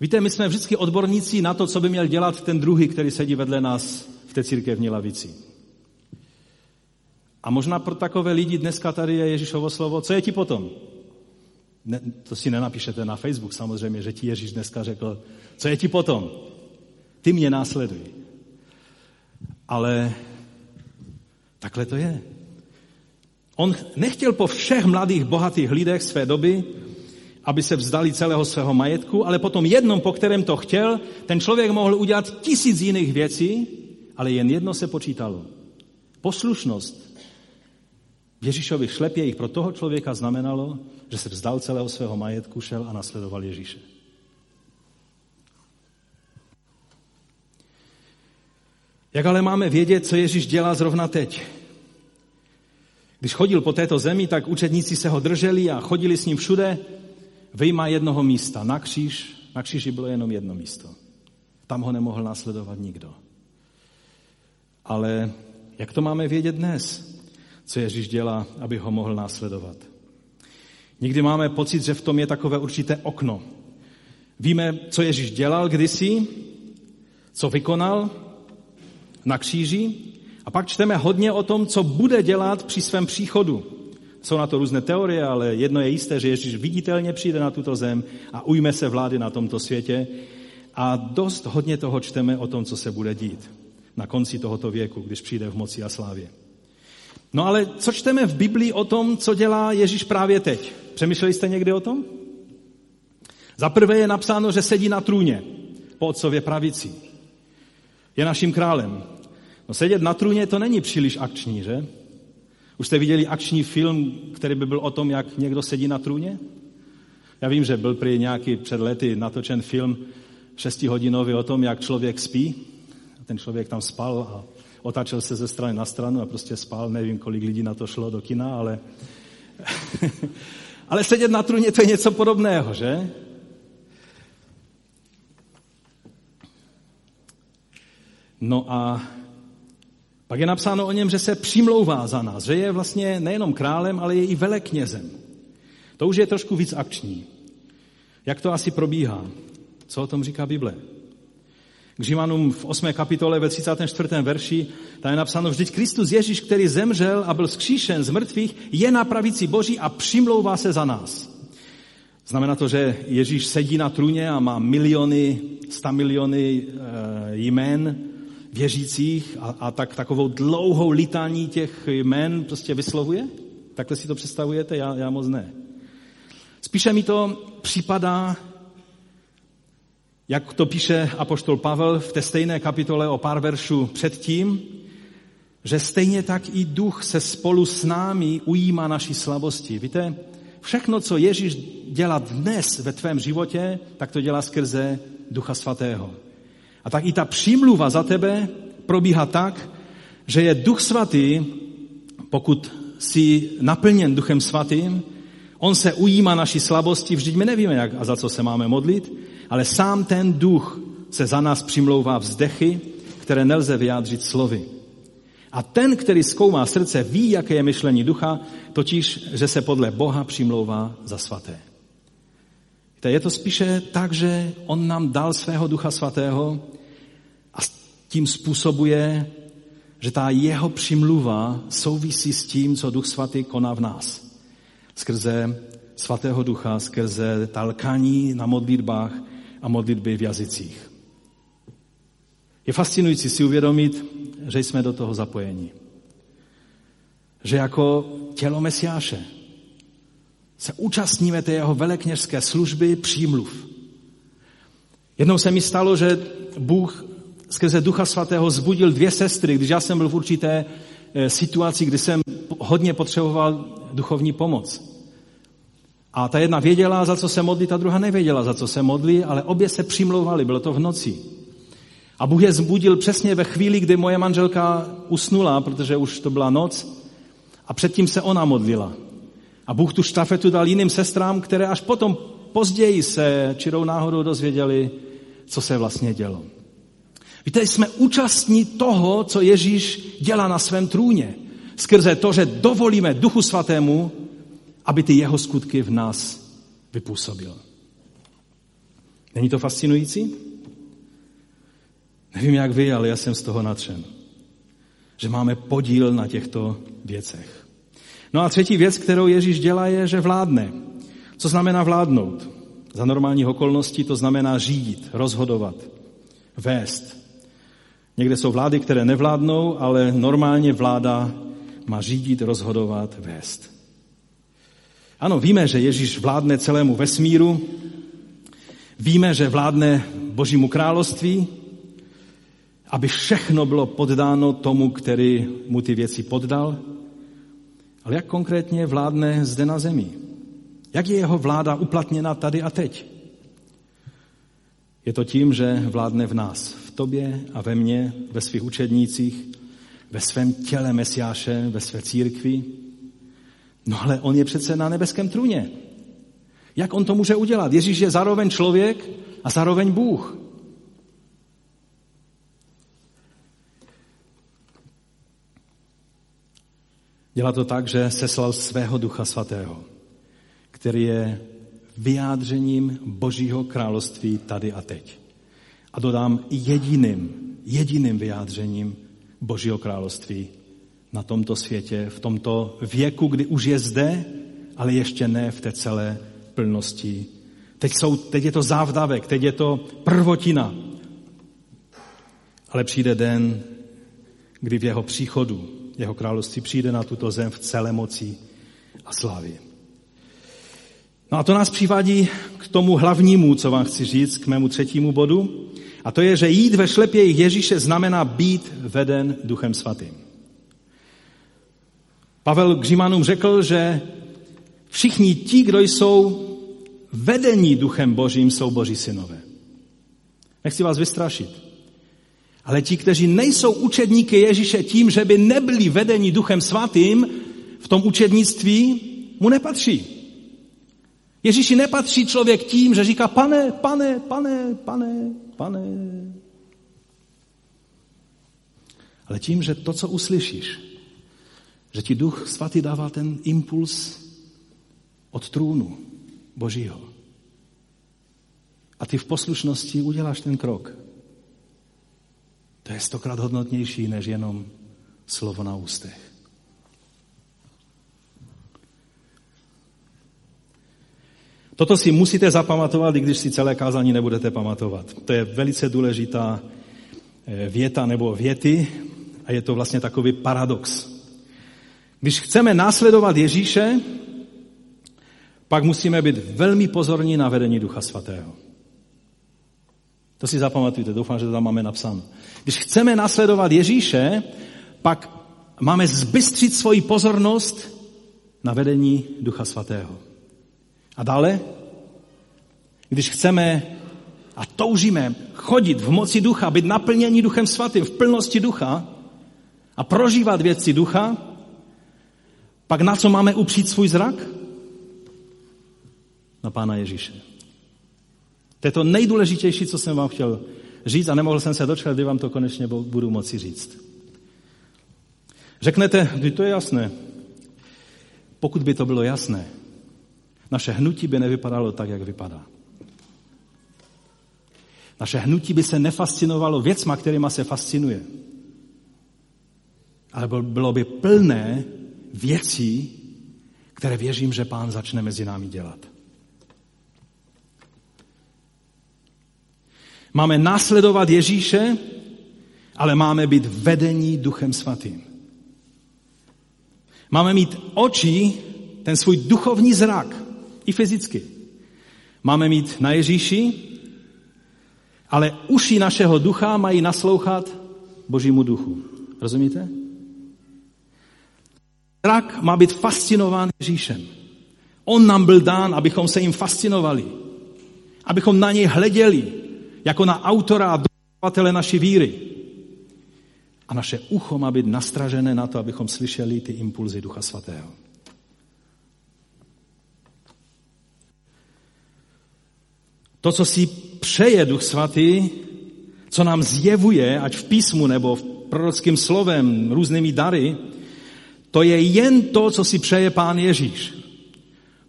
Víte, my jsme vždycky odborníci na to, co by měl dělat ten druhý, který sedí vedle nás v té církevní lavici. A možná pro takové lidi dneska tady je Ježíšovo slovo, co je ti potom? Ne, to si nenapíšete na Facebook samozřejmě, že ti Ježíš dneska řekl, co je ti potom? Ty mě následuj. Ale takhle to je. On nechtěl po všech mladých, bohatých lidech své doby, aby se vzdali celého svého majetku, ale potom jednom, po kterém to chtěl, ten člověk mohl udělat tisíc jiných věcí, ale jen jedno se počítalo. Poslušnost Ježíšovi šlepějích pro toho člověka znamenalo, že se vzdal celého svého majetku, šel a nasledoval Ježíše. Jak ale máme vědět, co Ježíš dělá zrovna teď? Když chodil po této zemi, tak učedníci se ho drželi a chodili s ním všude, vyjma jednoho místa. Na kříž, na kříži bylo jenom jedno místo. Tam ho nemohl následovat nikdo. Ale jak to máme vědět dnes? Co Ježíš dělá, aby ho mohl následovat? Někdy máme pocit, že v tom je takové určité okno. Víme, co Ježíš dělal kdysi, co vykonal na kříži, a pak čteme hodně o tom, co bude dělat při svém příchodu. Jsou na to různé teorie, ale jedno je jisté, že Ježíš viditelně přijde na tuto zem a ujme se vlády na tomto světě. A dost hodně toho čteme o tom, co se bude dít na konci tohoto věku, když přijde v moci a slávě. No ale co čteme v Biblii o tom, co dělá Ježíš právě teď? Přemýšleli jste někdy o tom? Za prvé je napsáno, že sedí na trůně po otcově pravici. Je naším králem. No sedět na trůně to není příliš akční, že? Už jste viděli akční film, který by byl o tom, jak někdo sedí na trůně? Já vím, že byl prý nějaký před lety natočen film šestihodinový o tom, jak člověk spí. Ten člověk tam spal a otáčel se ze strany na stranu a prostě spal. Nevím, kolik lidí na to šlo do kina, ale... ale sedět na trůně to je něco podobného, že? No a pak je napsáno o něm, že se přimlouvá za nás, že je vlastně nejenom králem, ale je i veleknězem. To už je trošku víc akční. Jak to asi probíhá? Co o tom říká Bible? K Římanům v 8. kapitole ve 34. verši tam je napsáno, vždyť Kristus Ježíš, který zemřel a byl zkříšen z mrtvých, je na pravici Boží a přimlouvá se za nás. Znamená to, že Ježíš sedí na trůně a má miliony, sta miliony e, jmén, věřících a, a tak takovou dlouhou litání těch jmen prostě vyslovuje? Takhle si to představujete? Já, já moc ne. Spíše mi to připadá, jak to píše apoštol Pavel v té stejné kapitole o pár veršů předtím, že stejně tak i duch se spolu s námi ujímá naší slabosti. Víte, všechno, co Ježíš dělá dnes ve tvém životě, tak to dělá skrze Ducha Svatého. A tak i ta přímluva za tebe probíhá tak, že je Duch Svatý, pokud jsi naplněn Duchem Svatým, on se ujímá naší slabosti, vždyť my nevíme, jak a za co se máme modlit, sám ten duch se za nás přimlouvá vzdechy, které nelze vyjádřit slovy. A ten, který zkoumá srdce, ví, jaké je myšlení ducha, totiž, že se podle Boha přimlouvá za svaté. Je to spíše tak, že on nám dal svého ducha svatého a tím způsobuje, že ta jeho přimluva souvisí s tím, co duch svatý koná v nás. Skrze svatého ducha, skrze talkání na modlitbách a modlitby v jazycích. Je fascinující si uvědomit, že jsme do toho zapojeni. Že jako tělo Mesiáše, se účastníme té jeho velekněžské služby přímluv. Jednou se mi stalo, že Bůh skrze Ducha Svatého zbudil dvě sestry, když já jsem byl v určité eh, situaci, kdy jsem hodně potřeboval duchovní pomoc. A ta jedna věděla, za co se modlí, ta druhá nevěděla, za co se modlí, ale obě se přimlouvali, bylo to v noci. A Bůh je zbudil přesně ve chvíli, kdy moje manželka usnula, protože už to byla noc, a předtím se ona modlila. A Bůh tu štafetu dal jiným sestrám, které až potom později se čirou náhodou dozvěděli, co se vlastně dělo. Víte, jsme účastní toho, co Ježíš dělá na svém trůně. Skrze to, že dovolíme Duchu Svatému, aby ty jeho skutky v nás vypůsobil. Není to fascinující? Nevím, jak vy, ale já jsem z toho natřen. Že máme podíl na těchto věcech. No a třetí věc, kterou Ježíš dělá, je, že vládne. Co znamená vládnout? Za normálních okolností to znamená řídit, rozhodovat, vést. Někde jsou vlády, které nevládnou, ale normálně vláda má řídit, rozhodovat, vést. Ano, víme, že Ježíš vládne celému vesmíru, víme, že vládne Božímu království, aby všechno bylo poddáno tomu, který mu ty věci poddal. Ale jak konkrétně vládne zde na zemi? Jak je jeho vláda uplatněna tady a teď? Je to tím, že vládne v nás, v tobě a ve mně, ve svých učednících, ve svém těle Mesiáše, ve své církvi. No ale on je přece na nebeském trůně. Jak on to může udělat? Ježíš je zároveň člověk a zároveň Bůh. Dělá to tak, že seslal svého ducha svatého, který je vyjádřením Božího království tady a teď. A dodám jediným, jediným vyjádřením Božího království na tomto světě, v tomto věku, kdy už je zde, ale ještě ne v té celé plnosti. Teď, jsou, teď je to závdavek, teď je to prvotina. Ale přijde den, kdy v jeho příchodu, jeho království přijde na tuto zem v celé moci a slávě. No a to nás přivádí k tomu hlavnímu, co vám chci říct, k mému třetímu bodu. A to je, že jít ve šlepě Ježíše znamená být veden Duchem Svatým. Pavel k Římanům řekl, že všichni ti, kdo jsou vedení Duchem Božím, jsou Boží synové. Nechci vás vystrašit. Ale ti, kteří nejsou učedníky Ježíše tím, že by nebyli vedeni Duchem Svatým, v tom učednictví mu nepatří. Ježíši nepatří člověk tím, že říká, pane, pane, pane, pane, pane. Ale tím, že to, co uslyšíš, že ti duch svatý dává ten impuls od trůnu Božího. A ty v poslušnosti uděláš ten krok. To je stokrát hodnotnější, než jenom slovo na ústech. Toto si musíte zapamatovat, i když si celé kázání nebudete pamatovat. To je velice důležitá eh, věta nebo věty a je to vlastně takový paradox. Když chceme následovat Ježíše, pak musíme být velmi pozorní na vedení Ducha Svatého. To si zapamatujte, doufám, že to tam máme napsáno. Když chceme následovat Ježíše, pak máme zbystřit svoji pozornost na vedení Ducha Svatého. A dále, když chceme a toužíme chodit v moci ducha, být naplněni duchem svatým, v plnosti ducha a prožívat věci ducha, pak na co máme upřít svůj zrak? Na Pána Ježíše. To je to nejdůležitější, co jsem vám chtěl říct a nemohl jsem se dočkat, kdy vám to konečně budu moci říct. Řeknete, kdy to je jasné. Pokud by to bylo jasné, naše hnutí by nevypadalo tak, jak vypadá. Naše hnutí by se nefascinovalo věcma, kterýma se fascinuje. Ale bylo by plné věcí, které věřím, že pán začne mezi námi dělat. Máme následovat Ježíše, ale máme být vedení Duchem Svatým. Máme mít oči, ten svůj duchovní zrak, i fyzicky. Máme mít na Ježíši Ale uši našeho ducha mají naslouchat Božímu duchu. Rozumíte? Zrak má být fascinován Ježíšem. On nám byl dán, abychom se jim fascinovali. Abychom na něj hleděli, jako na autora a dodavatele naší víry. A naše ucho má být nastražené na to, abychom slyšeli ty impulzy Ducha Svatého. To, co si přeje Duch Svatý, co nám zjevuje, ať v písmu nebo v prorockým slovem, různými dary, to je jen to, co si přeje Pán Ježíš.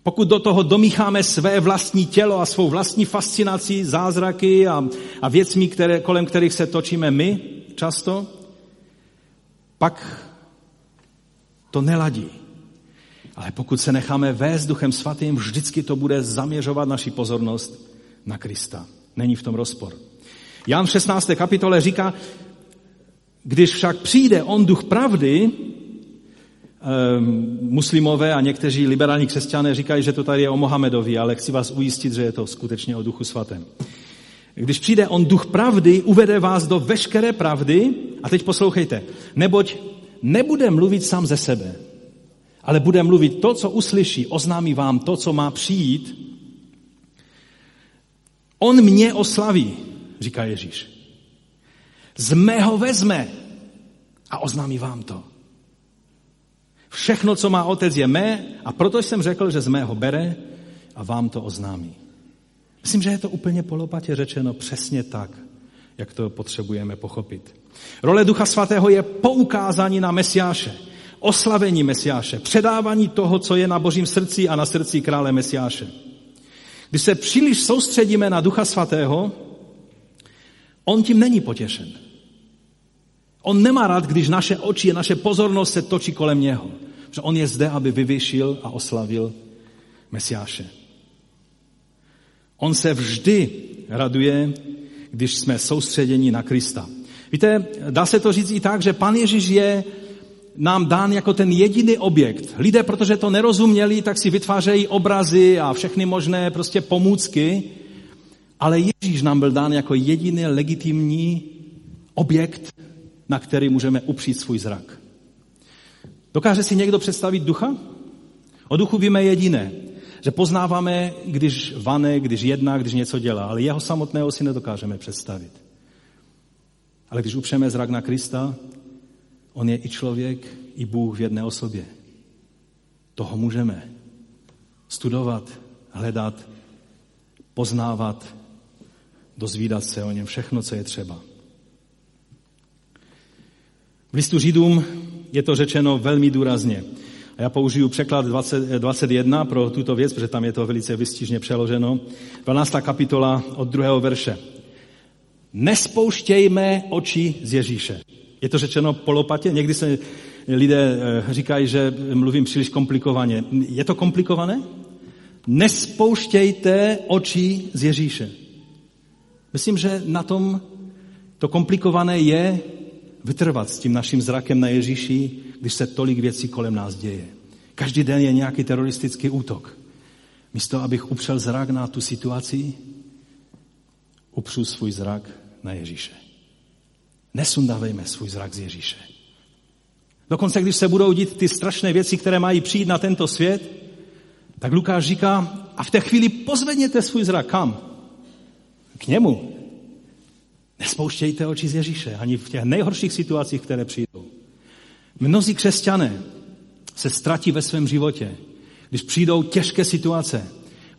Pokud do toho domícháme své vlastní tělo a svou vlastní fascinaci, zázraky a, a věcmi, které, kolem kterých se točíme my často, pak to neladí. Ale pokud se necháme vést Duchem Svatým, vždycky to bude zaměřovat naši pozornost na Krista. Není v tom rozpor. Jan v 16. kapitole říká, když však přijde on duch pravdy, muslimové a někteří liberální křesťané říkají, že to tady je o Mohamedovi, ale chci vás ujistit, že je to skutečně o duchu svatém. Když přijde on duch pravdy, uvede vás do veškeré pravdy, a teď poslouchejte, neboť nebude mluvit sám ze sebe, ale bude mluvit to, co uslyší, oznámí vám to, co má přijít. On mě oslaví, říká Ježíš. Z mého vezme a oznámí vám to. Všechno, co má otec, je mé a proto jsem řekl, že z mého bere a vám to oznámí. Myslím, že je to úplně polopatě řečeno přesně tak, jak to potřebujeme pochopit. Role Ducha Svatého je poukázání na Mesiáše, oslavení Mesiáše, předávání toho, co je na božím srdci a na srdci krále Mesiáše. Když se příliš soustředíme na Ducha Svatého, on tím není potěšen. On nemá rád, když naše oči a naše pozornost se točí kolem něho. Že on je zde, aby vyvěšil a oslavil Mesiáše. On se vždy raduje, když jsme soustředěni na Krista. Víte, dá se to říct i tak, že Pan Ježíš je nám dán jako ten jediný objekt. Lidé, protože to nerozuměli, tak si vytvářejí obrazy a všechny možné prostě pomůcky, ale Ježíš nám byl dán jako jediný legitimní objekt, na který můžeme upřít svůj zrak. Dokáže si někdo představit ducha? O duchu víme jediné, že poznáváme, když vane, když jedná, když něco dělá, ale jeho samotného si nedokážeme představit. Ale když upřeme zrak na Krista, on je i člověk, i Bůh v jedné osobě. Toho můžeme studovat, hledat, poznávat, dozvídat se o něm všechno, co je třeba. V listu Židům je to řečeno velmi důrazně. A já použiju překlad 20, 21 pro tuto věc, protože tam je to velice vystižně přeloženo. 12. kapitola od druhého verše. Nespouštějme oči z Ježíše. Je to řečeno polopatě? Někdy se lidé eh, říkají, že mluvím příliš komplikovaně. Je to komplikované? Nespouštějte oči z Ježíše. Myslím, že na tom to komplikované je vytrvat s tím naším zrakem na Ježíši, když se tolik věcí kolem nás děje. Každý den je nějaký teroristický útok. Místo, abych upřel zrak na tu situaci, upřu svůj zrak na Ježíše. Nesundávejme svůj zrak z Ježíše. Dokonce, když se budou dít ty strašné věci, které mají přijít na tento svět, tak Lukáš říká, a v té chvíli pozvedněte svůj zrak. Kam? K němu. Nespouštějte oči z Ježíše, ani v těch nejhorších situacích, které přijdou. Mnozí křesťané se ztratí ve svém životě, když přijdou těžké situace,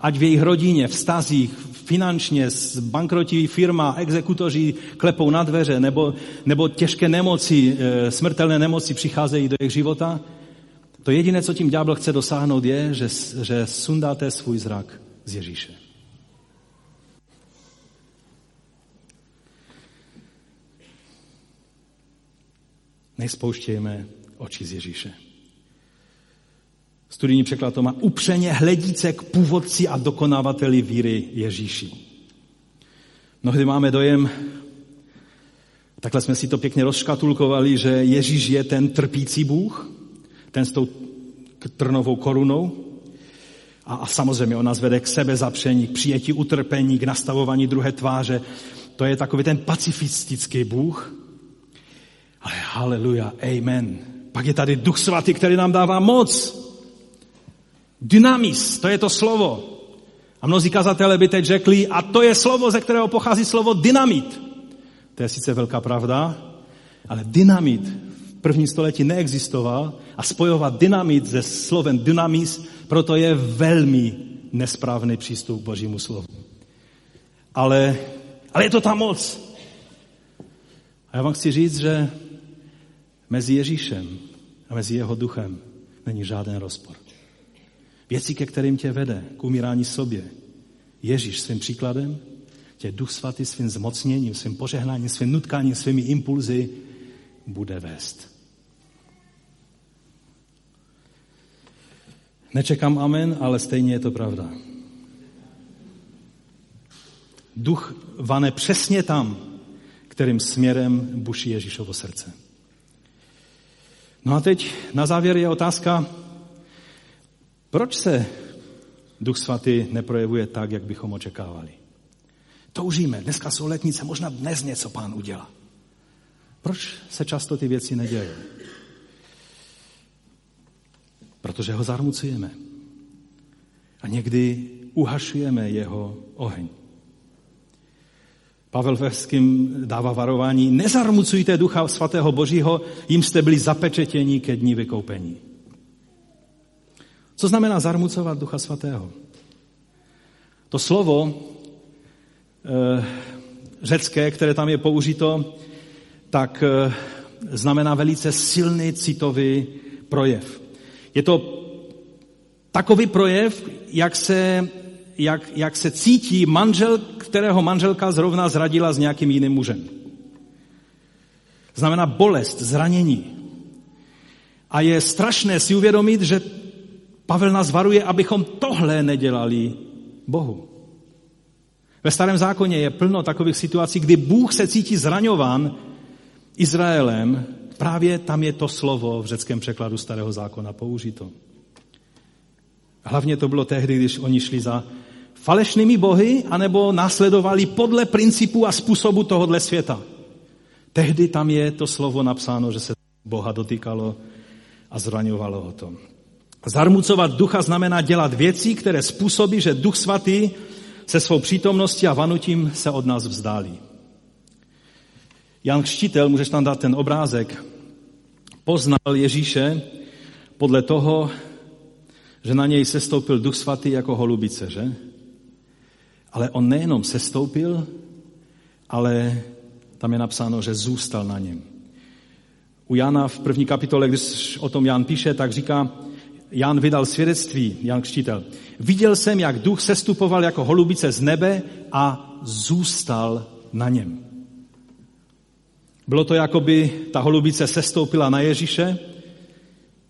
ať v jejich rodině, v stazích, finančně, bankrotivý firma, exekutoři klepou na dveře, nebo, nebo těžké nemoci, eh, smrtelné nemoci přicházejí do jejich života, to jediné, co tím ďábel chce dosáhnout, je, že, že sundáte svůj zrak z Ježíše. Nespouštějme oči z Ježíše. Studijní překlad to má upřeně hledíce k původci a dokonavateli víry Ježíši. Mnohdy máme dojem, takhle jsme si to pěkně rozškatulkovali, že Ježíš je ten trpící Bůh, ten s tou trnovou korunou. A, a samozřejmě on nás vede k sebe zapření, k přijetí utrpení, k nastavování druhé tváře, to je takový ten pacifistický Bůh. Ale haleluja, amen. Pak je tady Duch Svatý, který nám dává moc. Dynamis, to je to slovo. A mnozí kazatelé by teď řekli, a to je slovo, ze kterého pochází slovo dynamit. To je sice velká pravda, ale dynamit v prvním století neexistoval a spojovat dynamit se slovem dynamis, proto je velmi nesprávný přístup k božímu slovu. Ale, ale je to ta moc. A já vám chci říct, že mezi Ježíšem a mezi jeho duchem není žádný rozpor. Věci, ke kterým tě vede k umírání sobě. Ježíš svým příkladem, tě Duch Svatý svým zmocněním, svým požehnáním, svým nutkáním, svými impulzy bude vést. Nečekám amen, ale stejně je to pravda. Duch vane přesně tam, kterým směrem buší Ježíšovo srdce. No a teď na závěr je otázka, proč se Duch Svatý neprojevuje tak, jak bychom očekávali? Toužíme, dneska jsou letnice, možná dnes něco pán udělá. Proč se často ty věci nedějí? Protože ho zarmucujeme. A někdy uhašujeme jeho oheň. Pavel Verským dává varování, nezarmucujte ducha svatého božího, jim jste byli zapečetěni ke dní vykoupení. Co znamená zarmucovat ducha svatého? To slovo e, řecké, které tam je použito, tak e, znamená velice silný citový projev. Je to takový projev, jak se, jak, jak se cítí manžel, kterého manželka zrovna zradila s nějakým jiným mužem. Znamená bolest, zranění. A je strašné si uvědomit, že Pavel nás varuje, abychom tohle nedělali Bohu. Ve starém zákoně je plno takových situací, kdy Bůh se cítí zraňován Izraelem, právě tam je to slovo v řeckém překladu starého zákona použito. Hlavně to bylo tehdy, když oni šli za falešnými bohy, anebo následovali podle principu a způsobu tohohle světa. Tehdy tam je to slovo napsáno, že se Boha dotýkalo a zraňovalo ho to. Zarmucovat ducha znamená dělat věci, které způsobí, že duch svatý se svou přítomností a vanutím se od nás vzdálí. Jan Křtitel, můžeš tam dát ten obrázek, poznal Ježíše podle toho, že na něj sestoupil duch svatý jako holubice, že? Ale on nejenom sestoupil, ale tam je napsáno, že zůstal na něm. U Jana v první kapitole, když o tom Jan píše, tak říká, Jan vydal svědectví, Jan Křtitel. Viděl jsem, jak duch sestupoval jako holubice z nebe a zůstal na něm. Bylo to, jako by ta holubice sestoupila na Ježíše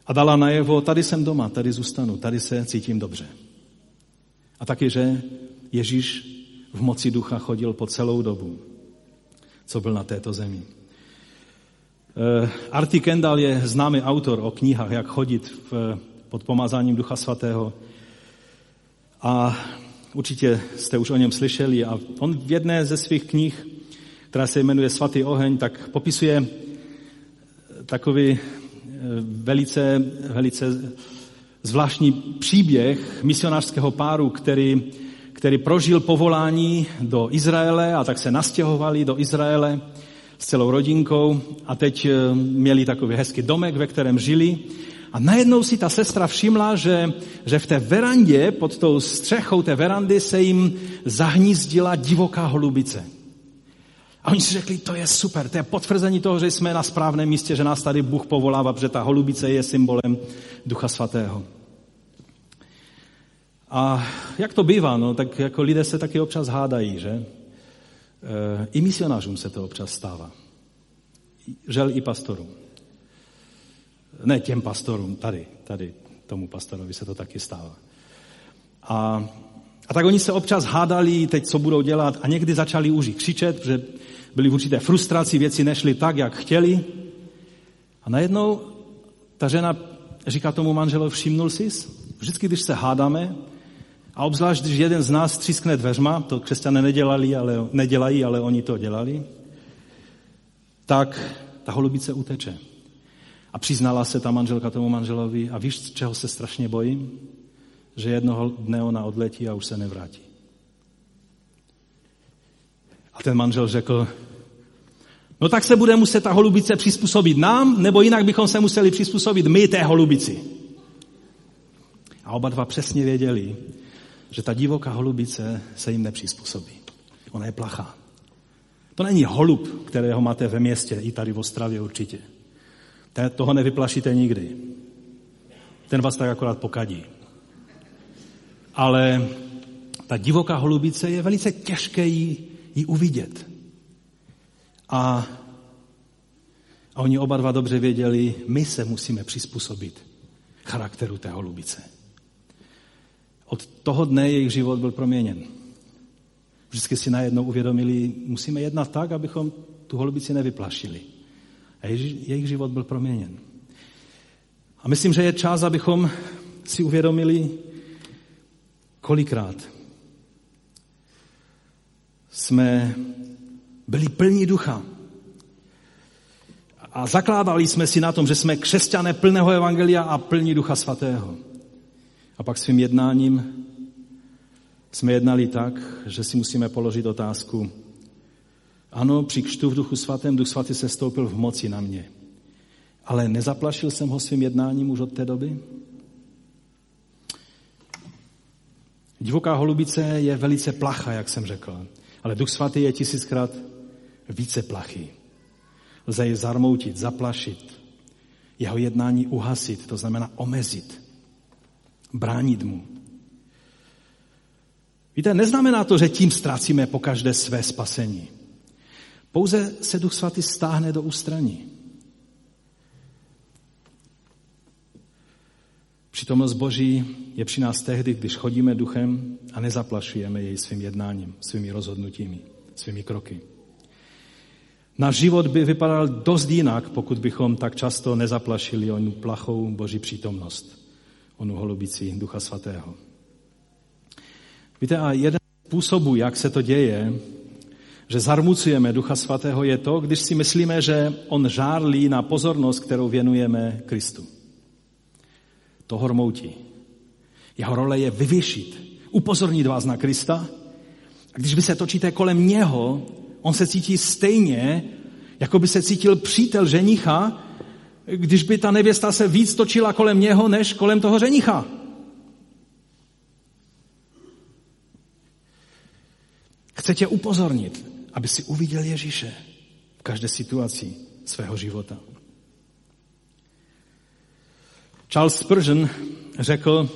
a dala najevo, tady jsem doma, tady zůstanu, tady se cítím dobře. A taky, že Ježíš v moci ducha chodil po celou dobu, co byl na této zemi. Eh, Arti Kendall je známý autor o knihách, jak chodit v, pod pomazáním Ducha Svatého. A určitě jste už o něm slyšeli. A on v jedné ze svých knih, která se jmenuje Svatý oheň, tak popisuje takový velice, velice zvláštní příběh misionářského páru, který, který prožil povolání do Izraele a tak se nastěhovali do Izraele s celou rodinkou a teď eh, měli takový hezký domek, ve kterém žili. A najednou si ta sestra všimla, že, že v té verandě, pod tou střechou té verandy se jim zahnízdila divoká holubice. A oni si řekli, to je super, to je potvrzení toho, že jsme na správném místě, že nás tady Bůh povolává, protože ta holubice je symbolem Ducha Svatého. A jak to bývá, no, tak jako lidé se taky občas hádají, že? E, I misionářům se to občas stává. Žel i pastorům. Ne těm pastorům, tady, tady tomu pastorovi se to taky stává. A a tak oni se občas hádali, teď co budou dělat a někdy začali už křičet, protože byli v určité frustraci, věci nešly tak, jak chtěli. A najednou ta žena říká tomu manželovi, všimnul jsi, vždycky, když se hádáme, A obzvlášť, když jeden z nás třískne dveřma, to křesťané nedělali, ale, nedělají, ale oni to dělali, tak ta holubice uteče. A přiznala se ta manželka tomu manželovi a víš, čeho se strašně bojím? Že jednoho dne ona odletí a už se nevrátí. A ten manžel řekl, no tak se bude muset ta holubice přizpůsobit nám, nebo jinak bychom se museli přizpůsobit my té holubici. A oba dva přesně věděli, že ta divoká holubice se jim nepřizpůsobí. Ona je plachá. To není holub, kterého máte ve městě, i tady v Ostravě určitě. Toho nevyplašíte nikdy. Ten vás tak akorát pokadí. Ale ta divoká holubice je velice těžké ji, ji uvidět. A, a oni oba dva dobře věděli, my se musíme přizpůsobit charakteru té holubice. Od toho dne jejich život byl proměněn. Vždycky si najednou uvědomili, musíme jednat tak, abychom tu holubici nevyplašili. A jejich život byl proměněn. A myslím, že je čas, abychom si uvědomili, kolikrát jsme byli plní ducha. A zakládali jsme si na tom, že jsme křesťané plného evangelia a plní ducha svatého. A pak svým jednáním jsme jednali tak, že si musíme položit otázku. Ano, při kštu v duchu svatém, duch svatý se stoupil v moci na mě. Ale nezaplašil jsem ho svým jednáním už od té doby? Divoká holubice je velice placha, jak jsem řekl, ale duch svatý je tisíckrát více plachý. Lze je zarmoutit, zaplašit, jeho jednání uhasit, to znamená omezit, bránit mu. Víte, neznamená to, že tím ztrácíme po každé své spasení. Pouze se Duch Svatý stáhne do ústraní. Přítomnost Boží je při nás tehdy, když chodíme duchem a nezaplašujeme jej svým jednáním, svými rozhodnutími, svými kroky. Náš život by vypadal dost jinak, pokud bychom tak často nezaplašili onu plachou Boží přítomnost, onu holubici Ducha Svatého. Víte, a jeden z způsobů, jak se to děje, že zarmucujeme Ducha Svatého, je to, když si myslíme, že On žárlí na pozornost, kterou věnujeme Kristu. To hormoutí. Jeho role je vyvěšit, upozornit vás na Krista. A když vy se točíte kolem něho, on se cítí stejně, jako by se cítil přítel ženicha, když by ta nevěsta se víc točila kolem něho, než kolem toho ženicha. Chce tě upozornit, aby si uviděl Ježíše v každé situaci svého života. Charles Spurgeon řekl,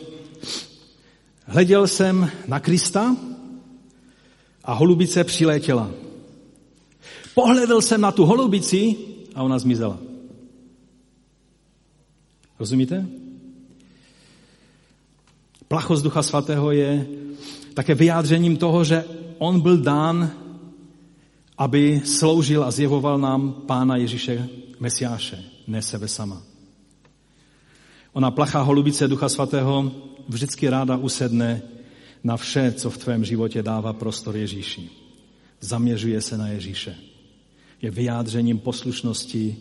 hleděl jsem na Krista a holubice přilétěla. Pohledl jsem na tu holubici a ona zmizela. Rozumíte? Plachost Ducha Svatého je také vyjádřením toho, že on byl dán, aby sloužil a zjevoval nám Pána Ježíše Mesiáše, ne sebe sama. Ona plachá holubice Ducha Svatého vždycky ráda usedne na vše, co v tvém životě dává prostor Ježíši. Zaměřuje se na Ježíše. Je vyjádřením poslušnosti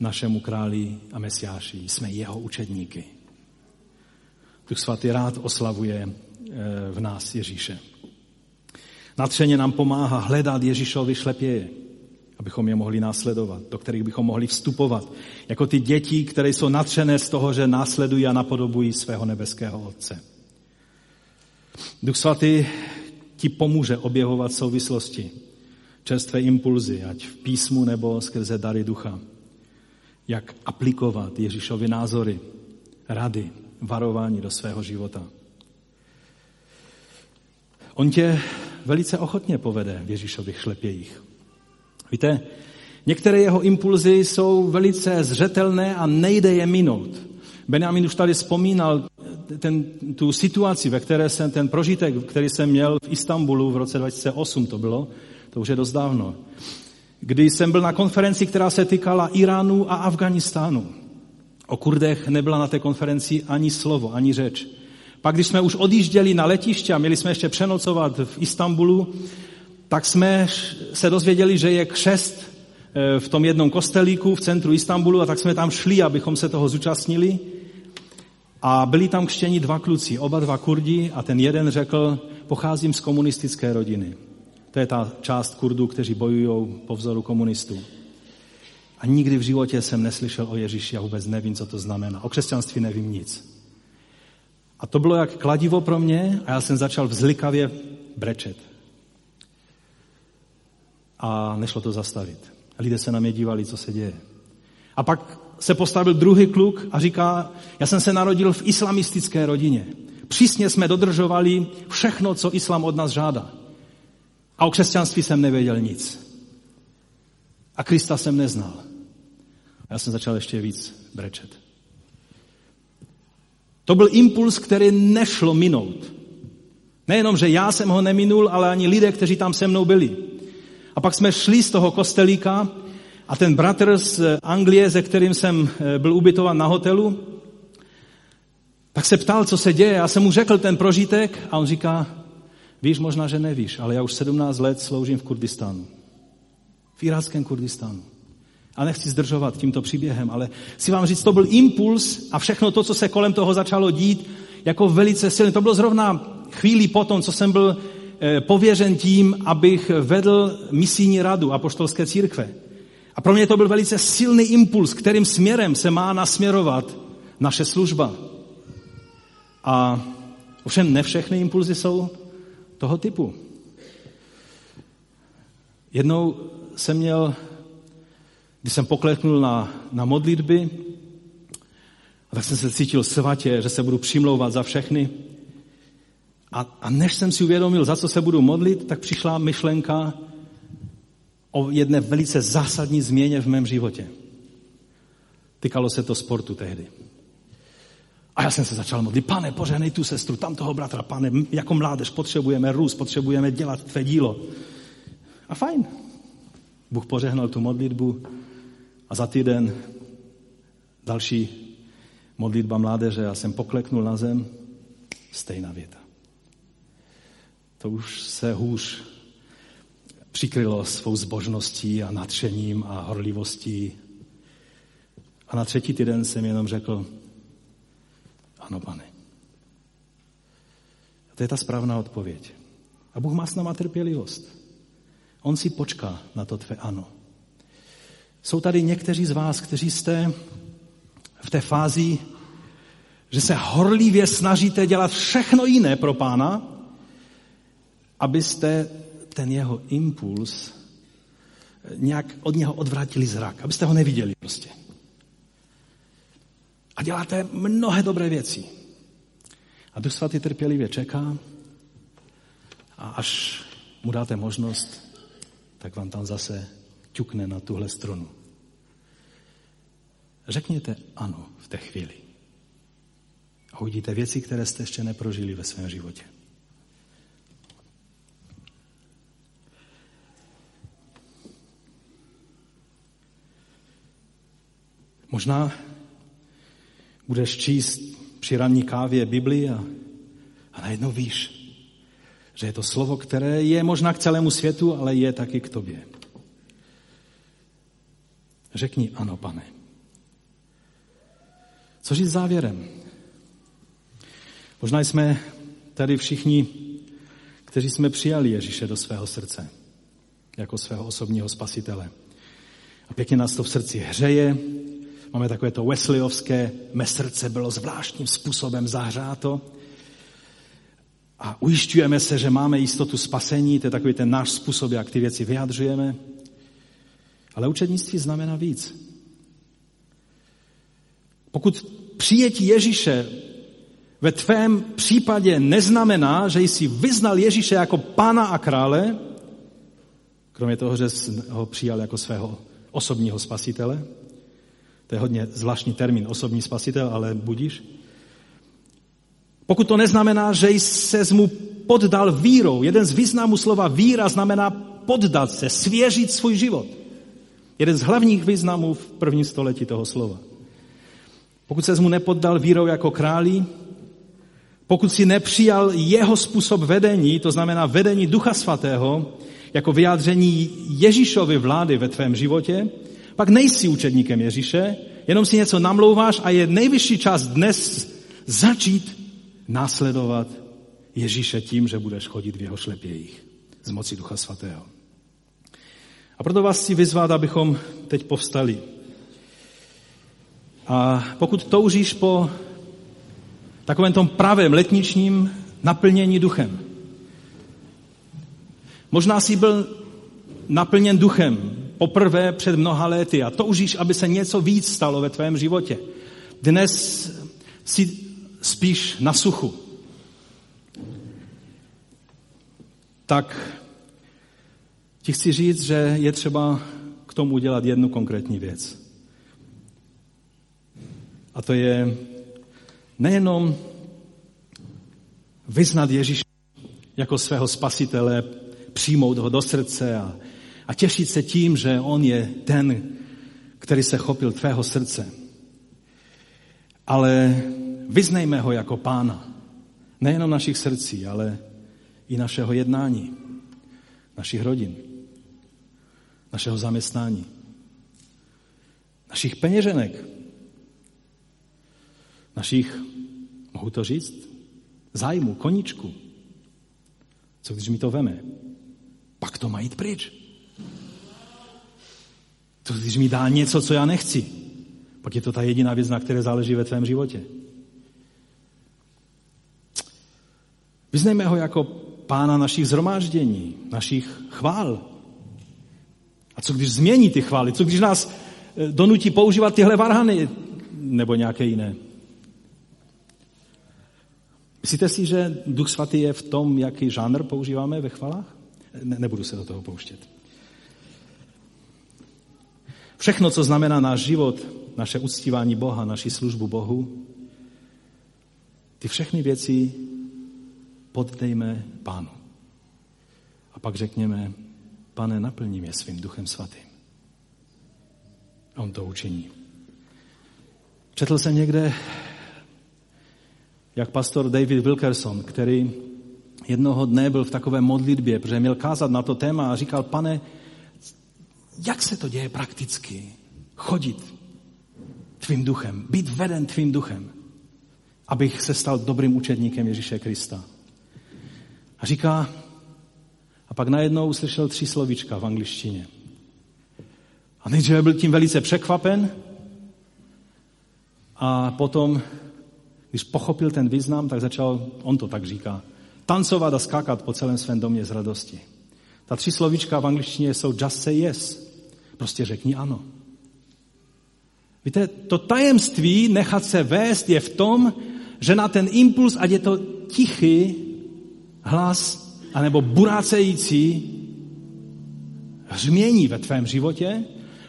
našemu králi a Mesiáši. Jsme jeho učedníky. Duch Svatý rád oslavuje eh, v nás Ježíše. Natřeně nám pomáhá hledat Ježíšovi šlepěje, abychom je mohli následovat, do kterých bychom mohli vstupovat. Jako ty děti, které jsou natřené z toho, že následují a napodobují svého nebeského Otce. Duch Svatý ti pomůže objevovat souvislosti, čerstvé impulzy, ať v písmu nebo skrze dary ducha. Jak aplikovat Ježíšovi názory, rady, varování do svého života. On tě velice ochotně povede v Ježíšových šlepějích. Víte, některé jeho impulzy jsou velice zřetelné a nejde je minout. Benjamin už tady vzpomínal ten, tu situaci, ve které jsem, ten prožitek, který jsem měl v Istanbulu v roce 2008, to bylo, to už je dost dávno, kdy jsem byl na konferenci, která se týkala Iránu a Afganistánu. O Kurdech nebyla na té konferenci ani slovo, ani řeč. Pak, když jsme už odjížděli na letiště a měli jsme ještě přenocovat v Istanbulu, tak jsme se dozvěděli, že je křest eh, v tom jednom kostelíku v centru Istanbulu a tak jsme tam šli, abychom se toho zúčastnili. A byli tam kštěni dva kluci, oba dva kurdi a ten jeden řekl, pocházím z komunistické rodiny. To je ta část Kurdů, kteří bojují po vzoru komunistů. A nikdy v životě jsem neslyšel o Ježíši a vůbec nevím, co to znamená. O křesťanství nevím nic. A to bylo jak kladivo pro mě a já jsem začal vzlikavě brečet. A nešlo to zastavit. Lidé se na mě dívali, co se děje. A pak se postavil druhý kluk a říká, já jsem se narodil v islamistické rodině. Přísně jsme dodržovali všechno, co islám od nás žádá. A o křesťanství jsem nevěděl nic. A Krista jsem neznal. A já jsem začal ještě víc brečet. To byl impuls, který nešlo minout. Nejenom, že já jsem ho neminul, ale ani lidé, kteří tam se mnou byli. A pak jsme šli z toho kostelíka a ten bratr z Anglie, se kterým jsem eh, byl ubytován na hotelu, tak se ptal, co se děje. Já jsem mu řekl ten prožitek a on říká, víš, možná, že nevíš, ale já už 17 let sloužím v Kurdistánu. V iráckém Kurdistánu. A nechci zdržovat tímto příběhem, ale si vám říct, to byl impuls a všechno to, co se kolem toho začalo dít, jako velice silný. To bylo zrovna chvíli potom, co jsem byl eh, pověřen tím, abych vedl misijní radu apoštolské církve. A pro mě to byl velice silný impuls, kterým směrem se má nasměrovat naše služba. A ovšem ne všechny impulzy jsou toho typu. Jednou jsem měl, když jsem pokleknul na, na modlitby, a tak jsem se cítil svatě, že se budu přimlouvat za všechny. A, a než jsem si uvědomil, za co se budu modlit, tak přišla myšlenka o jedné velice zásadní změně v mém životě. Tykalo se to sportu tehdy. A já jsem se začal modlit, pane, pořehnej tu sestru, tam toho bratra, pane, jako mládež potřebujeme růst, potřebujeme dělat tvé dílo. A fajn. Bůh pořehnal tu modlitbu a za týden další modlitba mládeže a jsem pokleknul na zem, stejná věta. To už se hůř přikrylo svou zbožností a natřením a horlivostí. A na třetí týden jsem jenom řekl, ano, pane. A to je ta správná odpověď. A Bůh má s náma trpělivost. On si počká na to tvé ano. Jsou tady někteří z vás, kteří jste v té fázi, že se horlivě snažíte dělat všechno jiné pro pána, abyste ten jeho impuls nějak od něho odvrátili zrak, abyste ho neviděli prostě. A děláte mnohé dobré věci. A Duch Svatý trpělivě čeká a až mu dáte možnost, tak vám tam zase ťukne na tuhle strunu. Řekněte ano v té chvíli. A uvidíte věci, které jste ještě neprožili ve svém životě. Možná budeš číst při ranní kávě Bibli a, a najednou víš, že je to slovo, které je možná k celému světu, ale je taky k tobě. Řekni ano, pane. Co říct závěrem? Možná jsme tady všichni, kteří jsme přijali Ježíše do svého srdce, jako svého osobního spasitele. A pěkně nás to v srdci hřeje, Máme takové to Wesleyovské, mé srdce bylo zvláštním způsobem zahřáto. A ujišťujeme se, že máme jistotu spasení, to je takový ten náš způsob, jak ty věci vyjadřujeme. Ale učednictví znamená víc. Pokud přijetí Ježíše ve tvém případě neznamená, že jsi vyznal Ježíše jako pána a krále, kromě toho, že jsi ho přijal jako svého osobního spasitele, to je hodně zvláštní termín, osobní spasitel, ale budíš. Pokud to neznamená, že se mu poddal vírou, jeden z významů slova víra znamená poddat se, svěřit svůj život. Jeden z hlavních významů v prvním století toho slova. Pokud se mu nepoddal vírou jako králi, pokud si nepřijal jeho způsob vedení, to znamená vedení Ducha Svatého, jako vyjádření Ježíšovy vlády ve tvém životě, pak nejsi učedníkem Ježíše, jenom si něco namlouváš a je nejvyšší čas dnes začít následovat Ježíše tím, že budeš chodit v jeho šlepějích z moci Ducha Svatého. A proto vás chci vyzvat, abychom teď povstali. A pokud toužíš po takovém tom pravém letničním naplnění duchem, možná jsi byl naplněn duchem poprvé před mnoha lety a toužíš, aby se něco víc stalo ve tvém životě. Dnes si spíš na suchu. Tak ti chci říct, že je třeba k tomu udělat jednu konkrétní věc. A to je nejenom vyznat Ježíše jako svého spasitele, přijmout ho do srdce a, a těšit se tím, že on je ten, který se chopil tvého srdce. Ale vyznejme ho jako pána. Nejenom našich srdcí, ale i našeho jednání, našich rodin, našeho zaměstnání, našich peněženek, našich, mohu to říct, zájmu, koničku. Co když mi to veme? Pak to má jít pryč. To když mi dá něco, co já nechci, pak je to ta jediná věc, na které záleží ve tvém životě. Vyznejme ho jako pána našich zhromáždění, našich chvál. A co když změní ty chvály? Co když nás eh, donutí používat tyhle varhany nebo nějaké jiné? Myslíte si, že Duch Svatý je v tom, jaký žánr používáme ve chvalách? Ne, nebudu se do toho pouštět. Všechno, co znamená náš život, naše uctívání Boha, naši službu Bohu, ty všechny věci poddejme Pánu. A pak řekněme, pane, naplní mě svým duchem svatým. A on to učiní. Četl jsem někde, jak pastor David Wilkerson, který jednoho dne byl v takové modlitbě, protože měl kázat na to téma a říkal, pane, jak se to děje prakticky? Chodit tvým duchem, být veden tvým duchem, abych se stal dobrým učedníkem Ježíše Krista. A říká, a pak najednou uslyšel tři slovíčka v angličtině. A nejdříve byl tím velice překvapen a potom, když pochopil ten význam, tak začal, on to tak říká, tancovat a skákat po celém svém domě z radosti. Ta tři slovíčka v angličtině jsou just say yes. Prostě řekni ano. Víte, to tajemství nechat se vést je v tom, že na ten impuls, ať je to tichý hlas, anebo burácející hřmění ve tvém životě,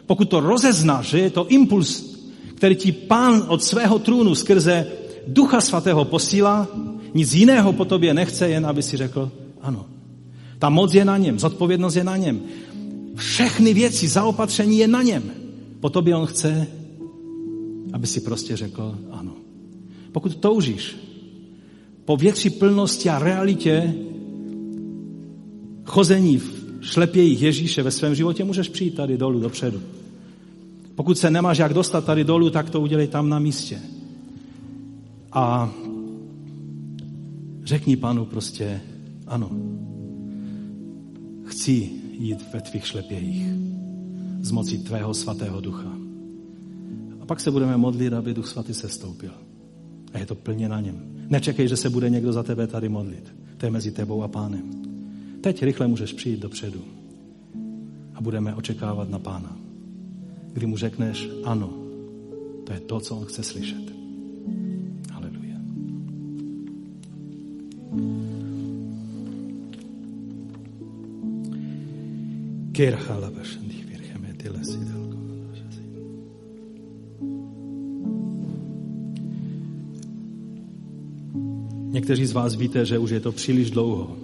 pokud to rozeznáš, že je to impuls, který ti pán od svého trůnu skrze ducha svatého posílá, nic jiného po tobě nechce, jen aby si řekl ano. Ta moc je na něm, zodpovědnost je na něm. Všechny věci, zaopatření je na něm. Po tobě on chce, aby si prostě řekl ano. Pokud toužíš po větší plnosti a realitě chození v šlepějích Ježíše ve svém životě, můžeš přijít tady dolů dopředu. Pokud se nemáš jak dostat tady dolů, tak to udělej tam na místě. A řekni panu prostě, ano, chci jít ve tvých šlepějích z moci tvého svatého ducha. A pak se budeme modlit, aby duch svatý se stoupil. A je to plně na něm. Nečekej, že se bude někdo za tebe tady modlit. To je mezi tebou a pánem. Teď rychle můžeš přijít dopředu a budeme očekávat na pána. Kdy mu řekneš ano, to je to, co on chce slyšet. Někteří z vás víte, že už je to příliš dlouho,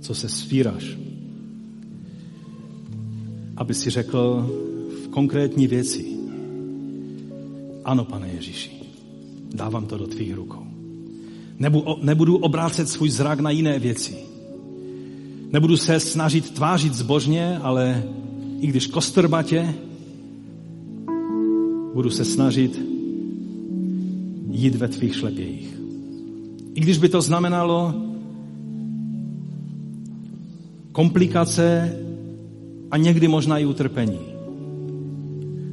co se svíráš, aby si řekl v konkrétní věci, ano, pane Ježíši, dávám to do tvých rukou. Nebudu obrácet svůj zrak na jiné věci. Nebudu se snažit tvářit zbožně, ale i když kostrbatě, budu se snažit jít ve tvých šlepějích. I když by to znamenalo komplikace a někdy možná i utrpení.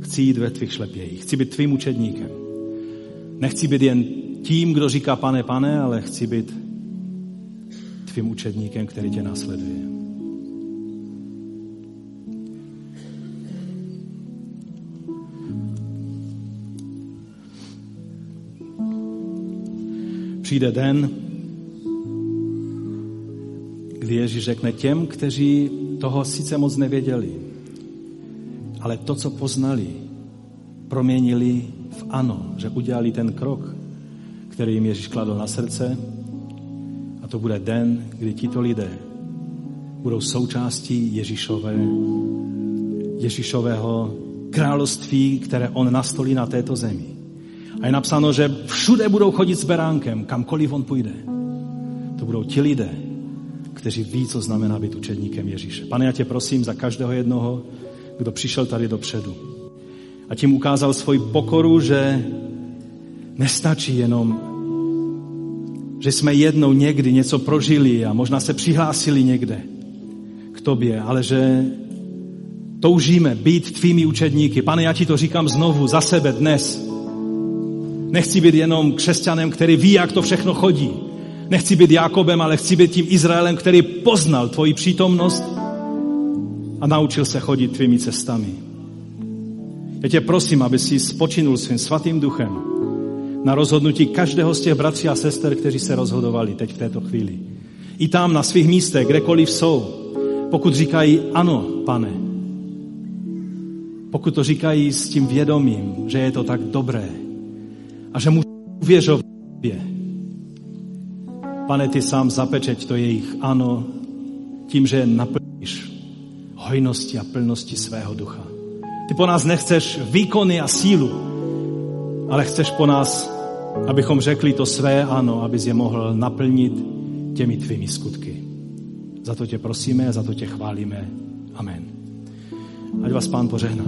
Chci jít ve tvých šlepějích, chci být tvým učedníkem. Nechci být jen tím, kdo říká pane, pane, ale chci být tvým učedníkem, který tě následuje. Přijde den, kdy Ježíš řekne těm, kteří toho sice moc nevěděli, ale to, co poznali, proměnili v ano, že udělali ten krok, který jim Ježíš kladl na srdce. A to bude den, kdy tito lidé budou součástí Ježíšové, Ježíšového království, které on nastolí na této zemi. A je napsáno, že všude budou chodit s beránkem, kamkoliv on půjde. To budou ti lidé, kteří ví, co znamená být učedníkem Ježíše. Pane, já tě prosím za každého jednoho, kdo přišel tady dopředu. A tím ukázal svoji pokoru, že nestačí jenom, že jsme jednou někdy něco prožili a možná se přihlásili někde k tobě, ale že toužíme být tvými učedníky. Pane, já ti to říkám znovu za sebe dnes. Nechci být jenom křesťanem, který ví, jak to všechno chodí. Nechci být Jakobem, ale chci být tím Izraelem, který poznal tvoji přítomnost a naučil se chodit tvými cestami. Já tě prosím, aby si spočinul svým svatým duchem na rozhodnutí každého z těch bratří a sester, kteří se rozhodovali teď v této chvíli. I tam na svých místech, kdekoliv jsou, pokud říkají ano, pane, pokud to říkají s tím vědomím, že je to tak dobré a že můžu uvěřovat Pane, ty sám zapečeť to jejich ano tím, že naplníš hojnosti a plnosti svého ducha. Ty po nás nechceš výkony a sílu, ale chceš po nás, abychom řekli to své ano, abys je mohl naplnit těmi tvými skutky. Za to tě prosíme za to tě chválíme. Amen. Ať vás pán požehná.